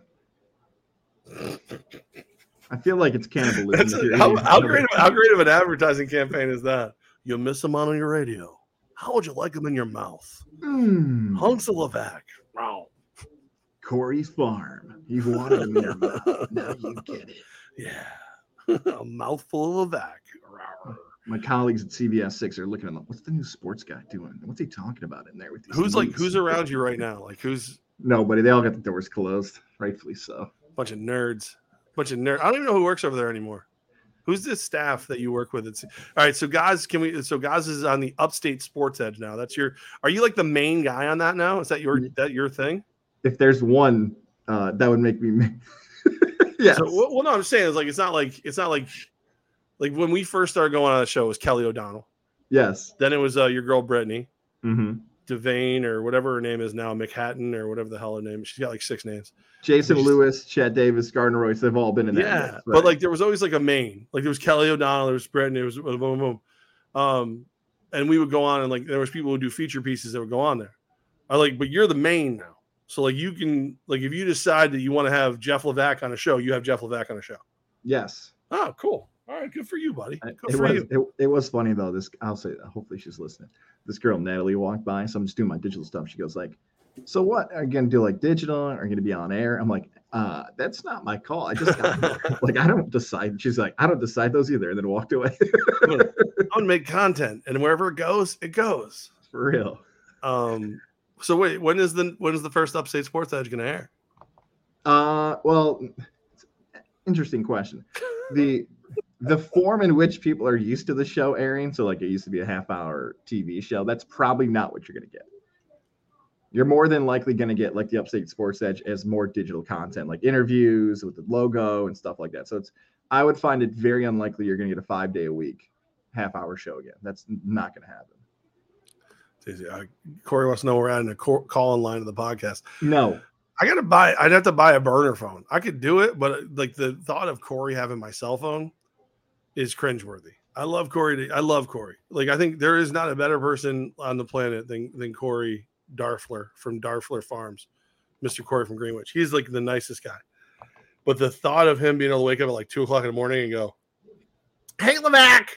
I feel like it's cannibalism. A, how, how, great of, how great of an advertising campaign is that? You'll miss them on your radio. How would you like them in your mouth? Mm. Hunks of Levack. Wow. Corey's farm. You've wanted them in your mouth. (laughs) Now you get it. Yeah. (laughs) a mouthful of Levack. My colleagues at CBS Six are looking at them. What's the new sports guy doing? What's he talking about in there with these? Who's like who's around you right now? Like who's nobody? They all got the doors closed, rightfully so. Bunch of nerds. Bunch of nerds. I don't even know who works over there anymore. Who's this staff that you work with? It's all right. So guys, can we? So guys is on the Upstate Sports Edge now. That's your. Are you like the main guy on that now? Is that your that your thing? If there's one, uh, that would make me. yeah. (laughs) So, well, no, I'm saying it's like it's not like it's not like like when we first started going on the show it was Kelly O'Donnell. Yes. Then it was uh, your girl Brittany. Mm-hmm. Devane or whatever her name is now, McHatton or whatever the hell her name. Is. She's got like six names. Jason Lewis, Chad Davis, Gardner Royce, they've all been in that. Yeah, right? but like there was always like a main. Like there was Kelly O'Donnell, there was Brittany, there was boom, boom, boom. Um, and we would go on and like there was people who do feature pieces that would go on there. I like, but you're the main now. So like you can like if you decide that you want to have Jeff Levac on a show, you have Jeff Levac on a show. Yes. Oh, cool. All right, good for you, buddy. Good it for was, you. It, it, was funny though. This I'll say. Hopefully she's listening. This girl Natalie walked by, so I'm just doing my digital stuff. She goes like, "So what? Are you gonna do like digital? Are you gonna be on air?" I'm like, uh, "That's not my call. I just got (laughs) (laughs) like I don't decide." She's like, "I don't decide those either," and then walked away. I'm, gonna, (laughs) I'm gonna make content, and wherever it goes, it goes. For real. Um. So wait, when is the when is the first Upstate Sports Edge gonna air? Uh. Well, interesting question. The the form in which people are used to the show airing, so like it used to be a half hour TV show, that's probably not what you're going to get. You're more than likely going to get like the Upstate Sports Edge as more digital content, like interviews with the logo and stuff like that. So it's, I would find it very unlikely you're going to get a five day a week half hour show again. That's not going to happen. Corey wants to know we're adding a call in line to the podcast. No, I gotta buy. I'd have to buy a burner phone. I could do it, but like the thought of Corey having my cell phone is cringeworthy. I love Corey. I love Corey. Like I think there is not a better person on the planet than than Corey Darfler from Darfler Farms, Mr. Corey from Greenwich. He's like the nicest guy. But the thought of him being able to wake up at like two o'clock in the morning and go, "Hey, Levac,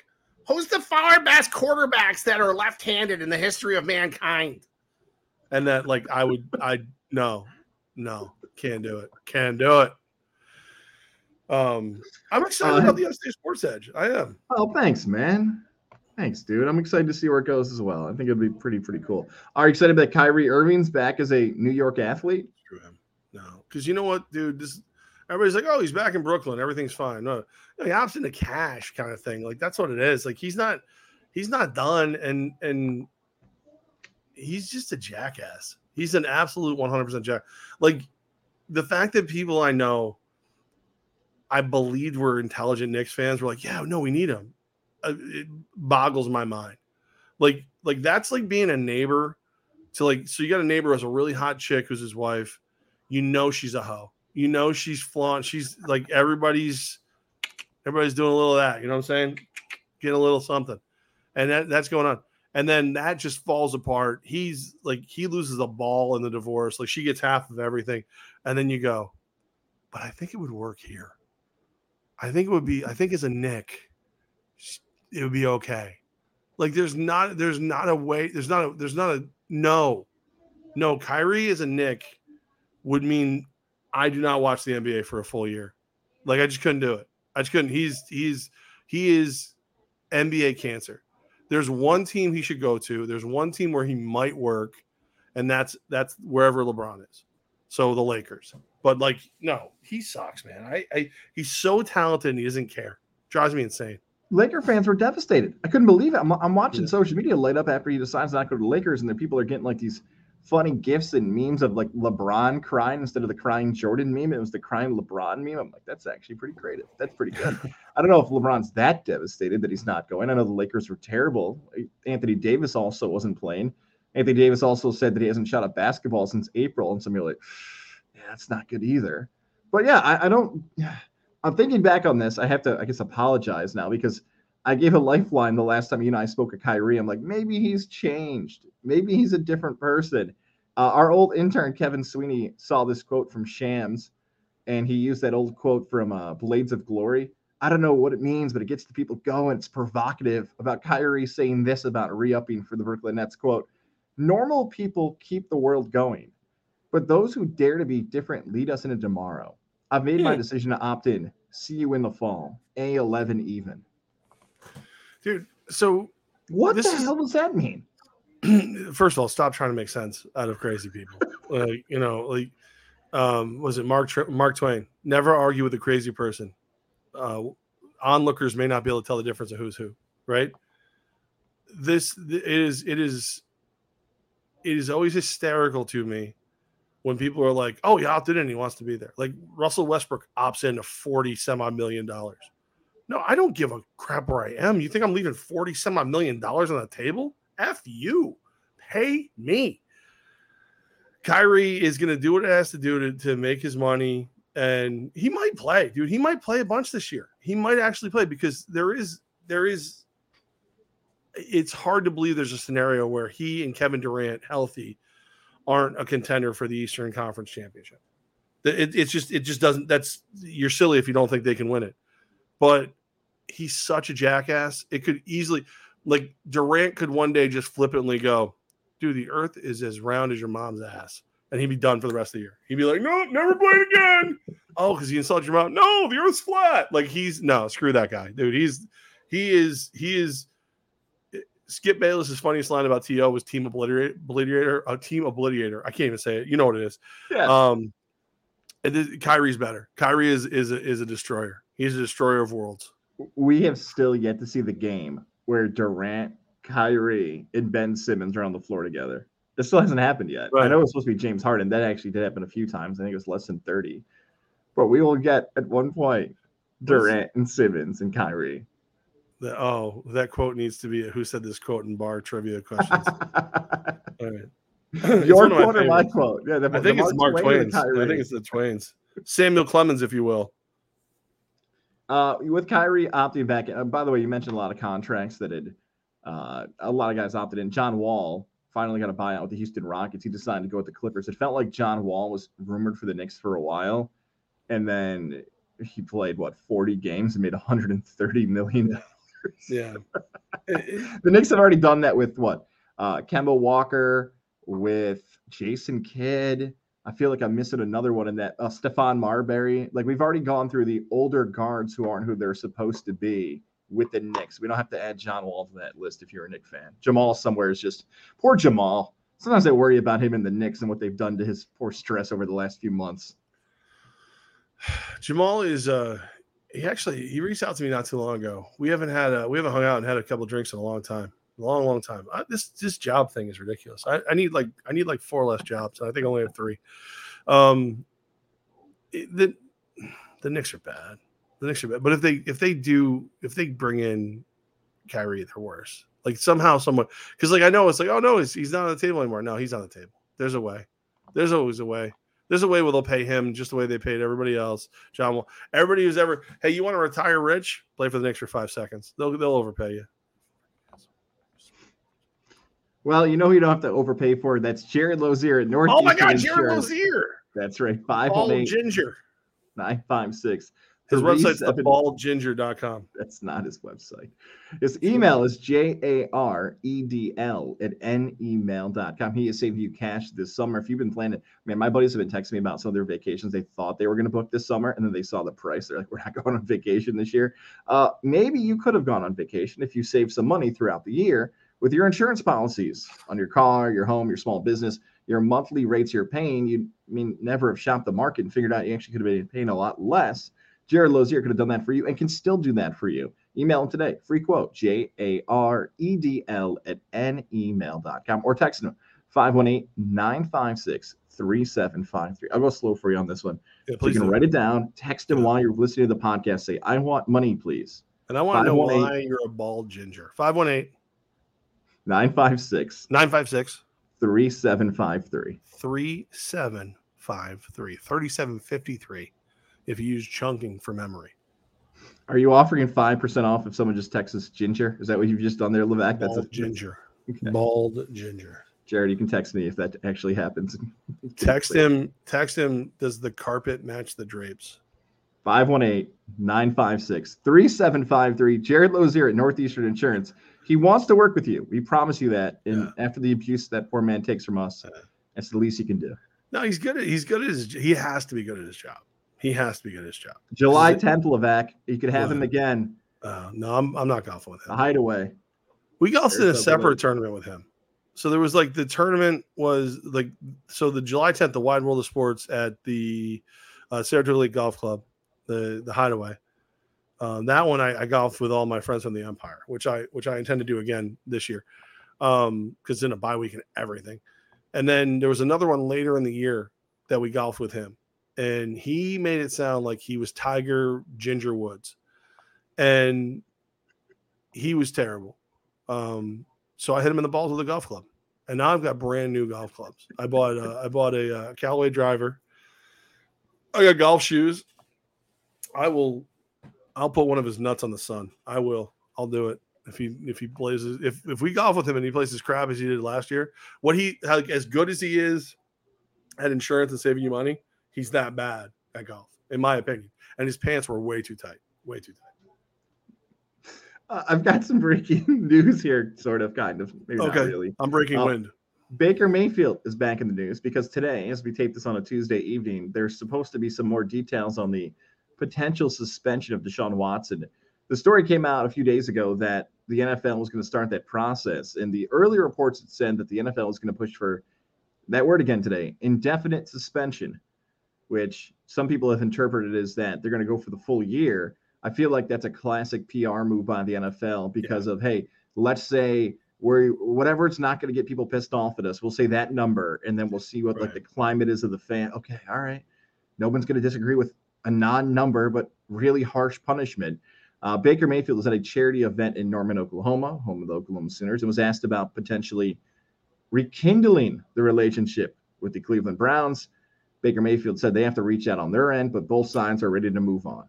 who's the far best quarterbacks that are left-handed in the history of mankind?" And that, like, I would, I no, no, can't do it, can't do it. Um, I'm excited uh, about the Upstate Sports Edge. I am. Oh, thanks, man. Thanks, dude. I'm excited to see where it goes as well. I think it'll be pretty, pretty cool. Are you excited that Kyrie Irving's back as a New York athlete? No, because you know what, dude? This everybody's like, oh, he's back in Brooklyn. Everything's fine. No, no he opts into cash kind of thing. Like that's what it is. Like he's not, he's not done, and and he's just a jackass. He's an absolute 100% jack. Like the fact that people I know I believed were intelligent Knicks fans were like, yeah, no, we need him. Uh, it boggles my mind. Like, like that's like being a neighbor to like, so you got a neighbor who has a really hot chick who's his wife. You know she's a hoe. You know she's flaunt. She's like everybody's everybody's doing a little of that. You know what I'm saying? Getting a little something, and that that's going on. And then that just falls apart. He's like he loses a ball in the divorce. Like she gets half of everything, and then you go, but I think it would work here. I think it would be. I think as a Nick, it would be okay. Like there's not there's not a way. There's not a there's not a no, no. Kyrie as a Nick would mean I do not watch the NBA for a full year. Like I just couldn't do it. I just couldn't. He's he's he is NBA cancer. There's one team he should go to. There's one team where he might work, and that's that's wherever LeBron is. So the Lakers. But like, no, he sucks, man. I, I he's so talented and he doesn't care. Drives me insane. Laker fans were devastated. I couldn't believe it. I'm, I'm watching yeah. social media light up after he decides not to go to the Lakers, and the people are getting like these funny gifs and memes of like LeBron crying instead of the crying Jordan meme. It was the crying LeBron meme. I'm like, that's actually pretty creative. That's pretty good. (laughs) I don't know if LeBron's that devastated that he's not going. I know the Lakers were terrible. Anthony Davis also wasn't playing. Anthony Davis also said that he hasn't shot a basketball since April, and some are like, that's not good either. But yeah, I, I don't. (sighs) I'm thinking back on this. I have to, I guess, apologize now because I gave a lifeline the last time you and I spoke of Kyrie. I'm like, maybe he's changed. Maybe he's a different person. Uh, our old intern Kevin Sweeney saw this quote from Shams, and he used that old quote from uh, Blades of Glory. I don't know what it means, but it gets the people going. It's provocative about Kyrie saying this about re-upping for the Brooklyn Nets. Quote: Normal people keep the world going, but those who dare to be different lead us into tomorrow. I've made my hmm. decision to opt in. See you in the fall. A11 even. Dude, so what the is... hell does that mean? (clears throat) First of all, stop trying to make sense out of crazy people. (laughs) like, you know, like um was it Mark Mark Twain? Never argue with a crazy person. Uh onlookers may not be able to tell the difference of who's who, right? This it is it is it is always hysterical to me when people are like, "Oh, he opted in, he wants to be there." Like Russell Westbrook opts in to forty semi million dollars. No, I don't give a crap where I am. You think I'm leaving forty semi million dollars on the table? F you, pay me. Kyrie is going to do what it has to do to, to make his money, and he might play, dude. He might play a bunch this year. He might actually play because there is there is. It's hard to believe there's a scenario where he and Kevin Durant healthy aren't a contender for the Eastern Conference Championship. It, it's just it just doesn't. That's you're silly if you don't think they can win it. But he's such a jackass. It could easily like Durant could one day just flippantly go, dude, the earth is as round as your mom's ass. And he'd be done for the rest of the year. He'd be like, no, never play it again. oh, because he insulted your mom. No, the earth's flat. Like he's no, screw that guy, dude. He's he is he is Skip Bayless's funniest line about TO was team obliterator, a team obliterator. I can't even say it. You know what it is. Yeah. Um, and Kyrie's better. Kyrie is is a, is a destroyer. He's a destroyer of worlds. We have still yet to see the game where Durant, Kyrie, and Ben Simmons are on the floor together. This still hasn't happened yet. Right. I know it's supposed to be James Harden. That actually did happen a few times. I think it was less than 30. But we will get at one point Durant and Simmons and Kyrie. The, oh, that quote needs to be a, who said this quote in bar trivia questions. (laughs) All right. (clears throat) Your quote or my quote? Yeah, the, I think it's Mark Twain's. I think it's the Twains. Samuel Clemens, if you will. Uh, with Kyrie opting back, uh, by the way, you mentioned a lot of contracts that had uh, a lot of guys opted in. John Wall finally got a buyout with the Houston Rockets. He decided to go with the Clippers. It felt like John Wall was rumored for the Knicks for a while, and then he played what 40 games and made 130 million dollars. Yeah, (laughs) the Knicks have already done that with what uh, Kemba Walker, with Jason Kidd. I feel like I'm missing another one in that. Uh, Stephon Marbury. Like we've already gone through the older guards who aren't who they're supposed to be with the Knicks. We don't have to add John Wall to that list if you're a Knick fan. Jamal somewhere is just poor Jamal. Sometimes I worry about him and the Knicks and what they've done to his poor stress over the last few months. (sighs) Jamal is uh he actually he reached out to me not too long ago. We haven't had a, we haven't hung out and had a couple drinks in a long time long, long time. I, this this job thing is ridiculous. I, I, need like I need like four less jobs. I think I only have three. Um, it, the the Knicks are bad. The Knicks are bad. But if they if they do if they bring in Kyrie, they're worse. Like somehow someone because like I know it's like oh no he's he's not on the table anymore. No, he's on the table. There's a way. There's always a way. There's a way where they'll pay him just the way they paid everybody else. John will. Everybody who's ever hey you want to retire rich? Play for the Knicks for five seconds. They'll they'll overpay you. Well, you know you don't have to overpay for. it. That's Jared Lozier at North. Oh my God, Jared Lozier. That's right. Five eight ginger. Nine five six. His website's thebaldginger.com. That's not his website. His email is J-A-R-E-D-L at nemail.com. He is saving you cash this summer. If you've been planning, man, my buddies have been texting me about some of their vacations they thought they were going to book this summer, and then they saw the price. They're like, we're not (laughs) going on vacation this year. Uh, maybe you could have gone on vacation if you saved some money throughout the year with your insurance policies on your car, your home, your small business, your monthly rates you're paying, you I mean never have shopped the market and figured out you actually could have been paying a lot less. Jared Lozier could have done that for you and can still do that for you. Email him today. Free quote, J A R E D L at nemail.com or text him 518 956 3753. I'll go slow for you on this one. Yeah, so you can do. write it down, text him yeah. while you're listening to the podcast. Say, I want money, please. And I want to know why you're a bald ginger. 518 956 956 3753. 3753. 3753 if you use chunking for memory. Are you offering 5% off if someone just texts us ginger? Is that what you've just done there, Levac? That's a ginger. Okay. Bald ginger. Jared, you can text me if that actually happens. text him, text him, does the carpet match the drapes? 518 956 3753. Jared Lozier at Northeastern Insurance. He wants to work with you. We promise you that. And yeah. after the abuse that poor man takes from us, that's the least he can do. No, he's good at he's good at his he has to be good at his job. He has to be good at his job. July 10th, Levac. You could have him again. Uh, no, I'm I'm not golfing with him. A hideaway. We golfed in a separate tournament with him. So there was like the tournament was like so the July 10th, the Wide World of Sports at the uh, Saratoga Lake Golf Club, the the Hideaway. Uh, that one I, I golfed with all my friends from the Empire, which I which I intend to do again this year, um, because in a bye week and everything. And then there was another one later in the year that we golfed with him, and he made it sound like he was Tiger Ginger Woods, and he was terrible. Um, so I hit him in the balls with a golf club, and now I've got brand new golf clubs. I bought a, I bought a, a uh, Callaway driver. I got golf shoes. I will, I'll put one of his nuts on the sun. I will. I'll do it if he if he plays if if we golf with him and he plays as crap as he did last year. What he how, as good as he is at insurance and saving you money, he's that bad at golf, in my opinion. And his pants were way too tight, way too tight. Uh, I've got some breaking (laughs) news here, sort of, kind of. Maybe okay. really. I'm breaking uh, wind. Baker Mayfield is back in the news because today, as we tape this on a Tuesday evening, there's supposed to be some more details on the potential suspension of Deshaun Watson. The story came out a few days ago that the NFL was going to start that process. And the earlier reports had said that the NFL was going to push for that word again today indefinite suspension, which some people have interpreted as that they're going to go for the full year. I feel like that's a classic PR move by the NFL because yeah. of hey, let's say we're whatever it's not going to get people pissed off at us. We'll say that number, and then we'll see what right. like the climate is of the fan. Okay, all right, no one's going to disagree with a non-number, but really harsh punishment. Uh, Baker Mayfield was at a charity event in Norman, Oklahoma, home of the Oklahoma Sooners, and was asked about potentially rekindling the relationship with the Cleveland Browns. Baker Mayfield said they have to reach out on their end, but both sides are ready to move on.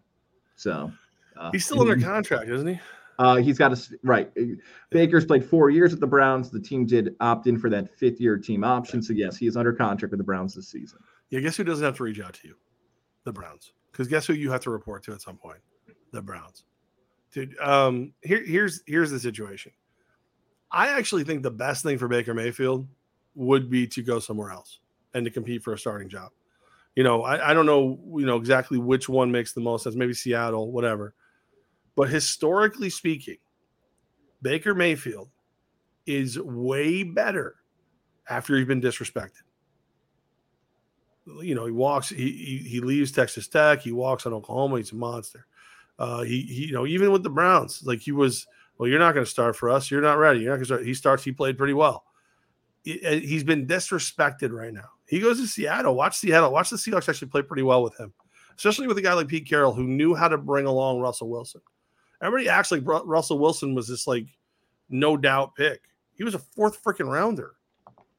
So uh, he's still under contract, isn't he? Uh, he's got a right. Baker's played four years with the Browns. The team did opt in for that fifth year team option. So yes, he is under contract with the Browns this season. Yeah, guess who doesn't have to reach out to you? The Browns. Because guess who you have to report to at some point? The Browns. Dude, um, here, here's here's the situation. I actually think the best thing for Baker Mayfield would be to go somewhere else and to compete for a starting job. You know, I, I don't know, you know, exactly which one makes the most sense. Maybe Seattle, whatever. But historically speaking, Baker Mayfield is way better after he's been disrespected. You know, he walks, he, he, he leaves Texas Tech, he walks on Oklahoma, he's a monster. Uh, he, he, you know, even with the Browns, like he was, well, you're not going to start for us. You're not ready. You're not going to start. He starts. He played pretty well. He's been disrespected right now. He goes to Seattle. Watch Seattle. Watch the Seahawks actually play pretty well with him, especially with a guy like Pete Carroll who knew how to bring along Russell Wilson. Everybody acts like Russell Wilson was this like no doubt pick. He was a fourth freaking rounder.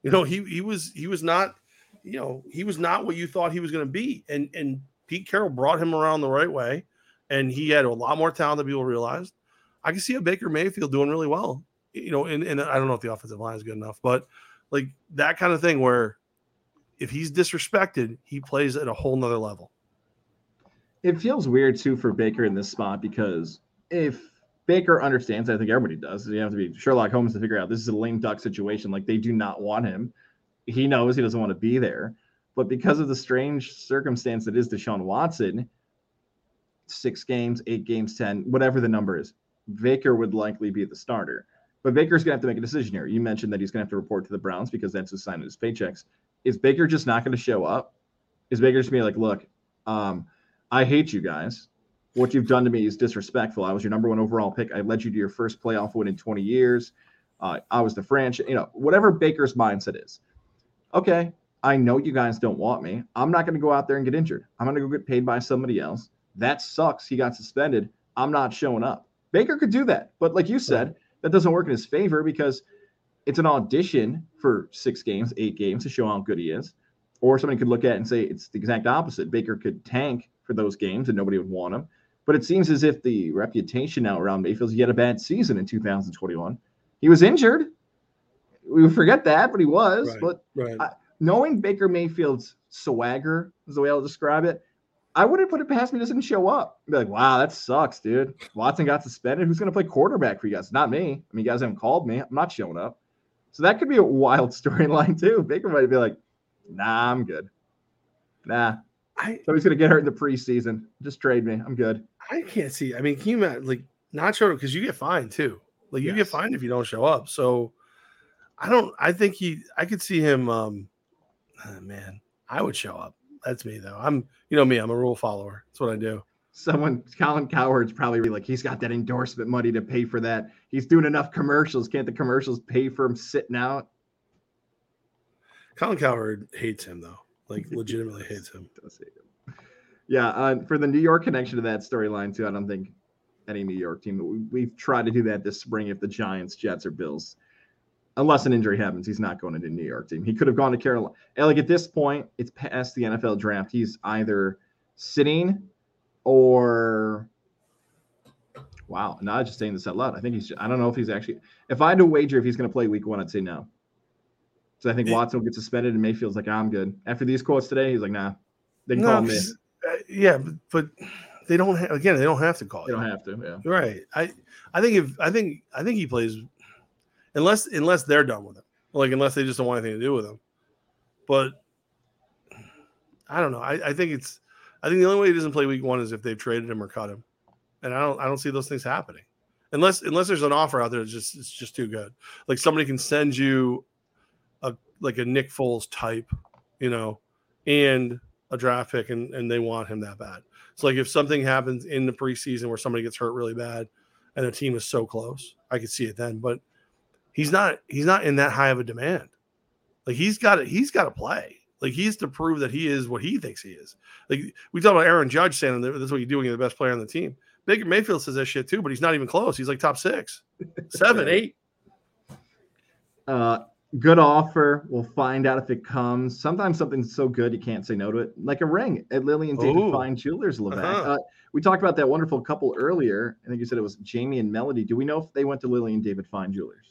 You know, he he was he was not, you know, he was not what you thought he was going to be. And and Pete Carroll brought him around the right way and he had a lot more talent than people realized. I can see a Baker Mayfield doing really well. You know, and, and I don't know if the offensive line is good enough, but like that kind of thing where if he's disrespected, he plays at a whole nother level. It feels weird too for Baker in this spot because if Baker understands, I think everybody does, you have to be Sherlock Holmes to figure out this is a lame duck situation. Like they do not want him. He knows he doesn't want to be there. But because of the strange circumstance that is Deshaun Watson, six games, eight games, 10, whatever the number is, Baker would likely be the starter. But Baker's going to have to make a decision here. You mentioned that he's going to have to report to the Browns because that's his sign of his paychecks. Is Baker just not going to show up? Is Baker just be like, look, um, I hate you guys. What you've done to me is disrespectful. I was your number one overall pick. I led you to your first playoff win in 20 years. Uh, I was the franchise, you know, whatever Baker's mindset is. Okay, I know you guys don't want me. I'm not going to go out there and get injured. I'm going to go get paid by somebody else. That sucks. He got suspended. I'm not showing up. Baker could do that. But like you said, that doesn't work in his favor because it's an audition for six games, eight games to show how good he is. Or somebody could look at it and say it's the exact opposite. Baker could tank for those games and nobody would want him. But it seems as if the reputation now around Mayfield he had a bad season in 2021. He was injured. We forget that, but he was. Right, but right. I, knowing Baker Mayfield's swagger is the way I'll describe it. I wouldn't put it past me doesn't show up. I'd be like, wow, that sucks, dude. Watson got suspended. Who's going to play quarterback for you guys? Not me. I mean, you guys haven't called me. I'm not showing up. So that could be a wild (laughs) storyline too. Baker might be like, nah, I'm good. Nah. I, so he's going to get hurt in the preseason. Just trade me. I'm good. I can't see. I mean, can you imagine, like not show up because you get fined too. Like you yes. get fined if you don't show up. So I don't. I think he. I could see him. Um, oh, man, I would show up. That's me though. I'm you know me, I'm a rule follower. That's what I do. Someone Colin Cowherd's probably like he's got that endorsement money to pay for that. He's doing enough commercials. Can't the commercials pay for him sitting out? Colin Cowherd hates him though. Like legitimately hates him. (laughs) Does hate him. Yeah, uh, for the New York connection to that storyline too, I don't think any New York team. We, we've tried to do that this spring if the Giants, Jets, or Bills. Unless an injury happens, he's not going into New York team. He could have gone to Carolina. And like at this point, it's past the NFL draft. He's either sitting or wow. Not just saying this out loud. I think he's. I don't know if he's actually. If I had to wager if he's going to play Week One, I'd say no. So I think Watson will get suspended, and Mayfield's like, I'm good. After these quotes today, he's like, nah. They can no, call me. Uh, yeah, but they don't have again. They don't have to call. They don't have to. Yeah. Right. I I think if I think I think he plays unless unless they're done with him, like unless they just don't want anything to do with him. But I don't know. I, I think it's I think the only way he doesn't play week one is if they've traded him or cut him, and I don't I don't see those things happening unless unless there's an offer out there. It's just it's just too good. Like somebody can send you a like a Nick Foles type, you know, and a draft pick, and and they want him that bad. So like if something happens in the preseason where somebody gets hurt really bad, and the team is so close, I could see it then. But he's not he's not in that high of a demand. Like he's got it, he's got to play. Like he's to prove that he is what he thinks he is. Like we talk about Aaron Judge saying this is what you're doing, you're the best player on the team. Baker Mayfield says that shit too, but he's not even close. He's like top six, (laughs) seven, eight. Uh, good offer. We'll find out if it comes. Sometimes something's so good you can't say no to it, like a ring at Lily and David Ooh. Fine Jewelers, Levack. Uh-huh. Uh, we talked about that wonderful couple earlier. I think you said it was Jamie and Melody. Do we know if they went to Lily and David Fine Jewelers?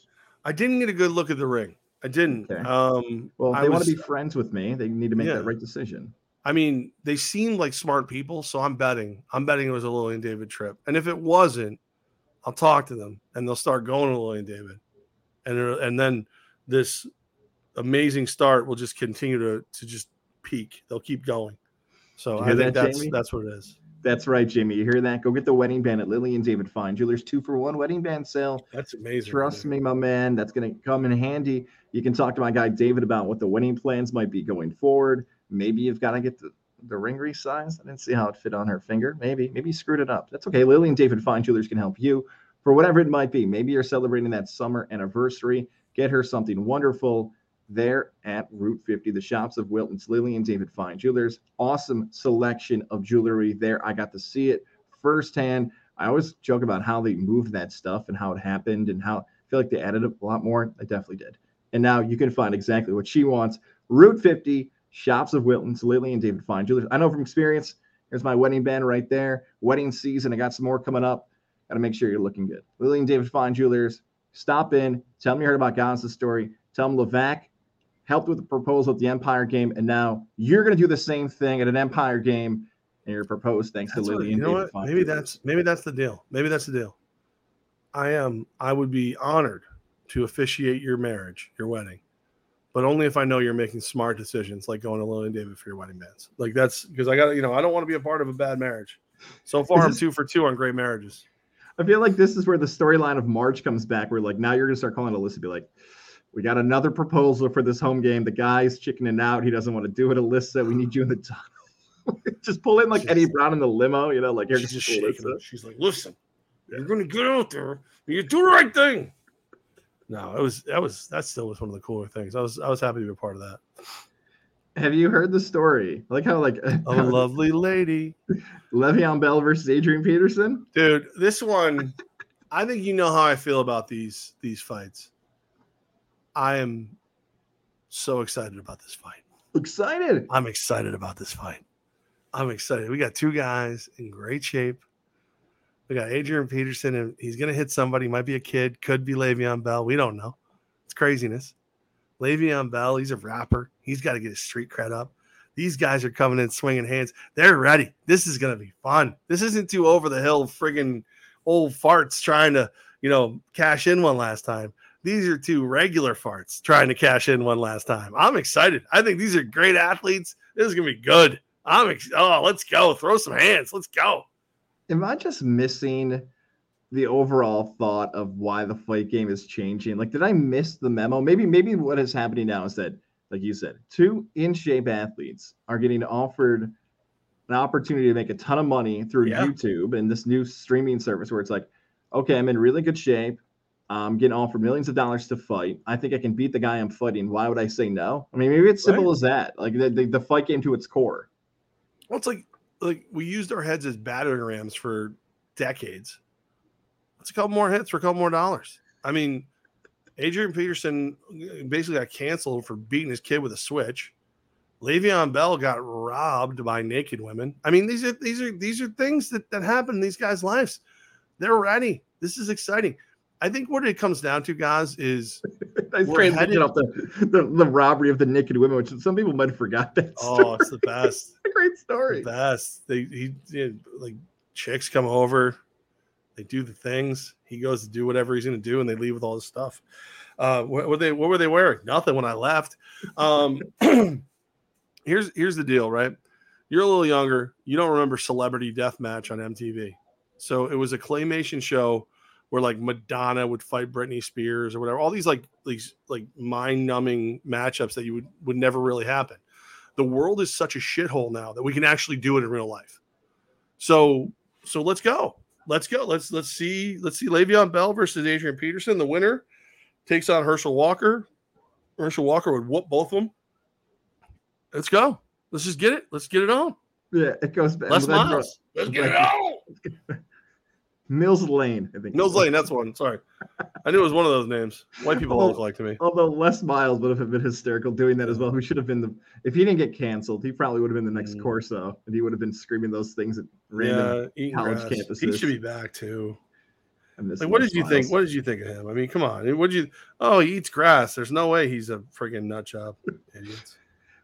I didn't get a good look at the ring. I didn't. Okay. Um, well, if they was, want to be friends with me, they need to make yeah. that right decision. I mean, they seem like smart people, so I'm betting. I'm betting it was a Lily and David trip. And if it wasn't, I'll talk to them and they'll start going to Lily and David, and and then this amazing start will just continue to to just peak. They'll keep going. So I think that, that's Jamie? that's what it is. That's right, Jimmy. You hear that? Go get the wedding band at Lily and David Fine Jewelers two for one wedding band sale. That's amazing. Trust man. me, my man. That's going to come in handy. You can talk to my guy David about what the wedding plans might be going forward. Maybe you've got to get the, the ring resized. I didn't see how it fit on her finger. Maybe, maybe you screwed it up. That's okay. Lily and David Fine Jewelers can help you for whatever it might be. Maybe you're celebrating that summer anniversary. Get her something wonderful there at Route 50, the shops of Wilton's Lily and David Fine Jewelers. Awesome selection of jewelry there. I got to see it firsthand. I always joke about how they moved that stuff and how it happened and how I feel like they added a lot more. I definitely did. And now you can find exactly what she wants. Route 50, shops of Wilton's Lily and David Fine Jewelers. I know from experience. Here's my wedding band right there. Wedding season. I got some more coming up. Got to make sure you're looking good. Lily and David Fine Jewelers. Stop in. Tell them you heard about Gonza's story. Tell them Levack helped with the proposal at the Empire game, and now you're going to do the same thing at an Empire game, and you're proposed thanks that's to Lily. you know what? Maybe that's maybe that's the deal. Maybe that's the deal. I am. I would be honored to officiate your marriage, your wedding, but only if I know you're making smart decisions, like going to Lily and David for your wedding bands. Like that's because I got you know I don't want to be a part of a bad marriage. So far, I'm two for two on great marriages. I feel like this is where the storyline of March comes back. Where like now you're gonna start calling Alyssa, be like, we got another proposal for this home game. The guy's chickening out. He doesn't want to do it. Alyssa, we need you in the tunnel. (laughs) just pull in like she's, Eddie Brown in the limo, you know, like she's just shaking. She's like, listen, yeah. you're gonna get out there and you do the right thing. No, it was that was that still was one of the cooler things. I was I was happy to be a part of that. Have you heard the story? Like how like a (laughs) lovely lady. Le'Veon Bell versus Adrian Peterson? Dude, this one, I think you know how I feel about these these fights. I am so excited about this fight. Excited. I'm excited about this fight. I'm excited. We got two guys in great shape. We got Adrian Peterson, and he's going to hit somebody. Might be a kid, could be Le'Veon Bell. We don't know. It's craziness. Le'Veon Bell, he's a rapper. He's got to get his street cred up. These guys are coming in swinging hands. They're ready. This is going to be fun. This isn't too over the hill, friggin' old farts trying to, you know, cash in one last time. These are two regular farts trying to cash in one last time. I'm excited. I think these are great athletes. This is gonna be good. I'm ex- oh, let's go. Throw some hands. Let's go. Am I just missing the overall thought of why the fight game is changing? Like, did I miss the memo? Maybe, maybe what is happening now is that, like you said, two in shape athletes are getting offered an opportunity to make a ton of money through Yeah. YouTube and this new streaming service where it's like, okay, I'm in really good shape. I'm getting offered millions of dollars to fight. I think I can beat the guy I'm fighting. Why would I say no? I mean, maybe it's simple Right. as that. Like the, the, the fight game to its core. Well, it's like like we used our heads as battering rams for decades. Let's a couple more hits for a couple more dollars. I mean, Adrian Peterson uh, basically got canceled for beating his kid with a switch. Le'Veon Bell got robbed by naked women. I mean, these are these are these are things that, that happen in these guys' lives. They're ready. This is exciting. I think what it comes down to, guys, is (laughs) Nice We're transition headed- off the, the, the robbery of the naked women, which some people might have forgot that. oh, it's the best. (laughs) a great the story. best. They he like chicks come over, they do the things. He goes to do whatever he's going to do, and they leave with all this stuff. Uh, what were they? What were they wearing? Nothing when I left. Um, (clears throat) here's here's the deal, right? You're a little younger. You don't remember Celebrity Death Match on MTV. So it was a claymation show where like Madonna would fight Britney Spears or whatever. All these like these like mind numbing matchups that you would would never really happen. The world is such a shithole now that we can actually do it in real life. So so let's go. Let's go. Let's let's see let's see Le'Veon Bell versus Adrian Peterson. The winner takes on Herschel Walker. Herschel Walker would whoop both of them. Let's go. Let's just get it. Let's get it on. Yeah, it goes back. Les well, Miles. Let's get it on. Mills Lane, I think. Mills Lane. That's one. Sorry, I knew it was one of those names. White people all look like to me. Although Les Miles would have been hysterical doing that as well. Who should have been the if he didn't get canceled, he probably would have been the next Mm. Corso, and he would have been screaming those things at random. Yeah, college grass. He should be back too. Like, what did you Miles. think? What did you think of him? I mean, come on. What did you? Oh, he eats grass. There's no way he's a friggin' nut job. (laughs) Idiots.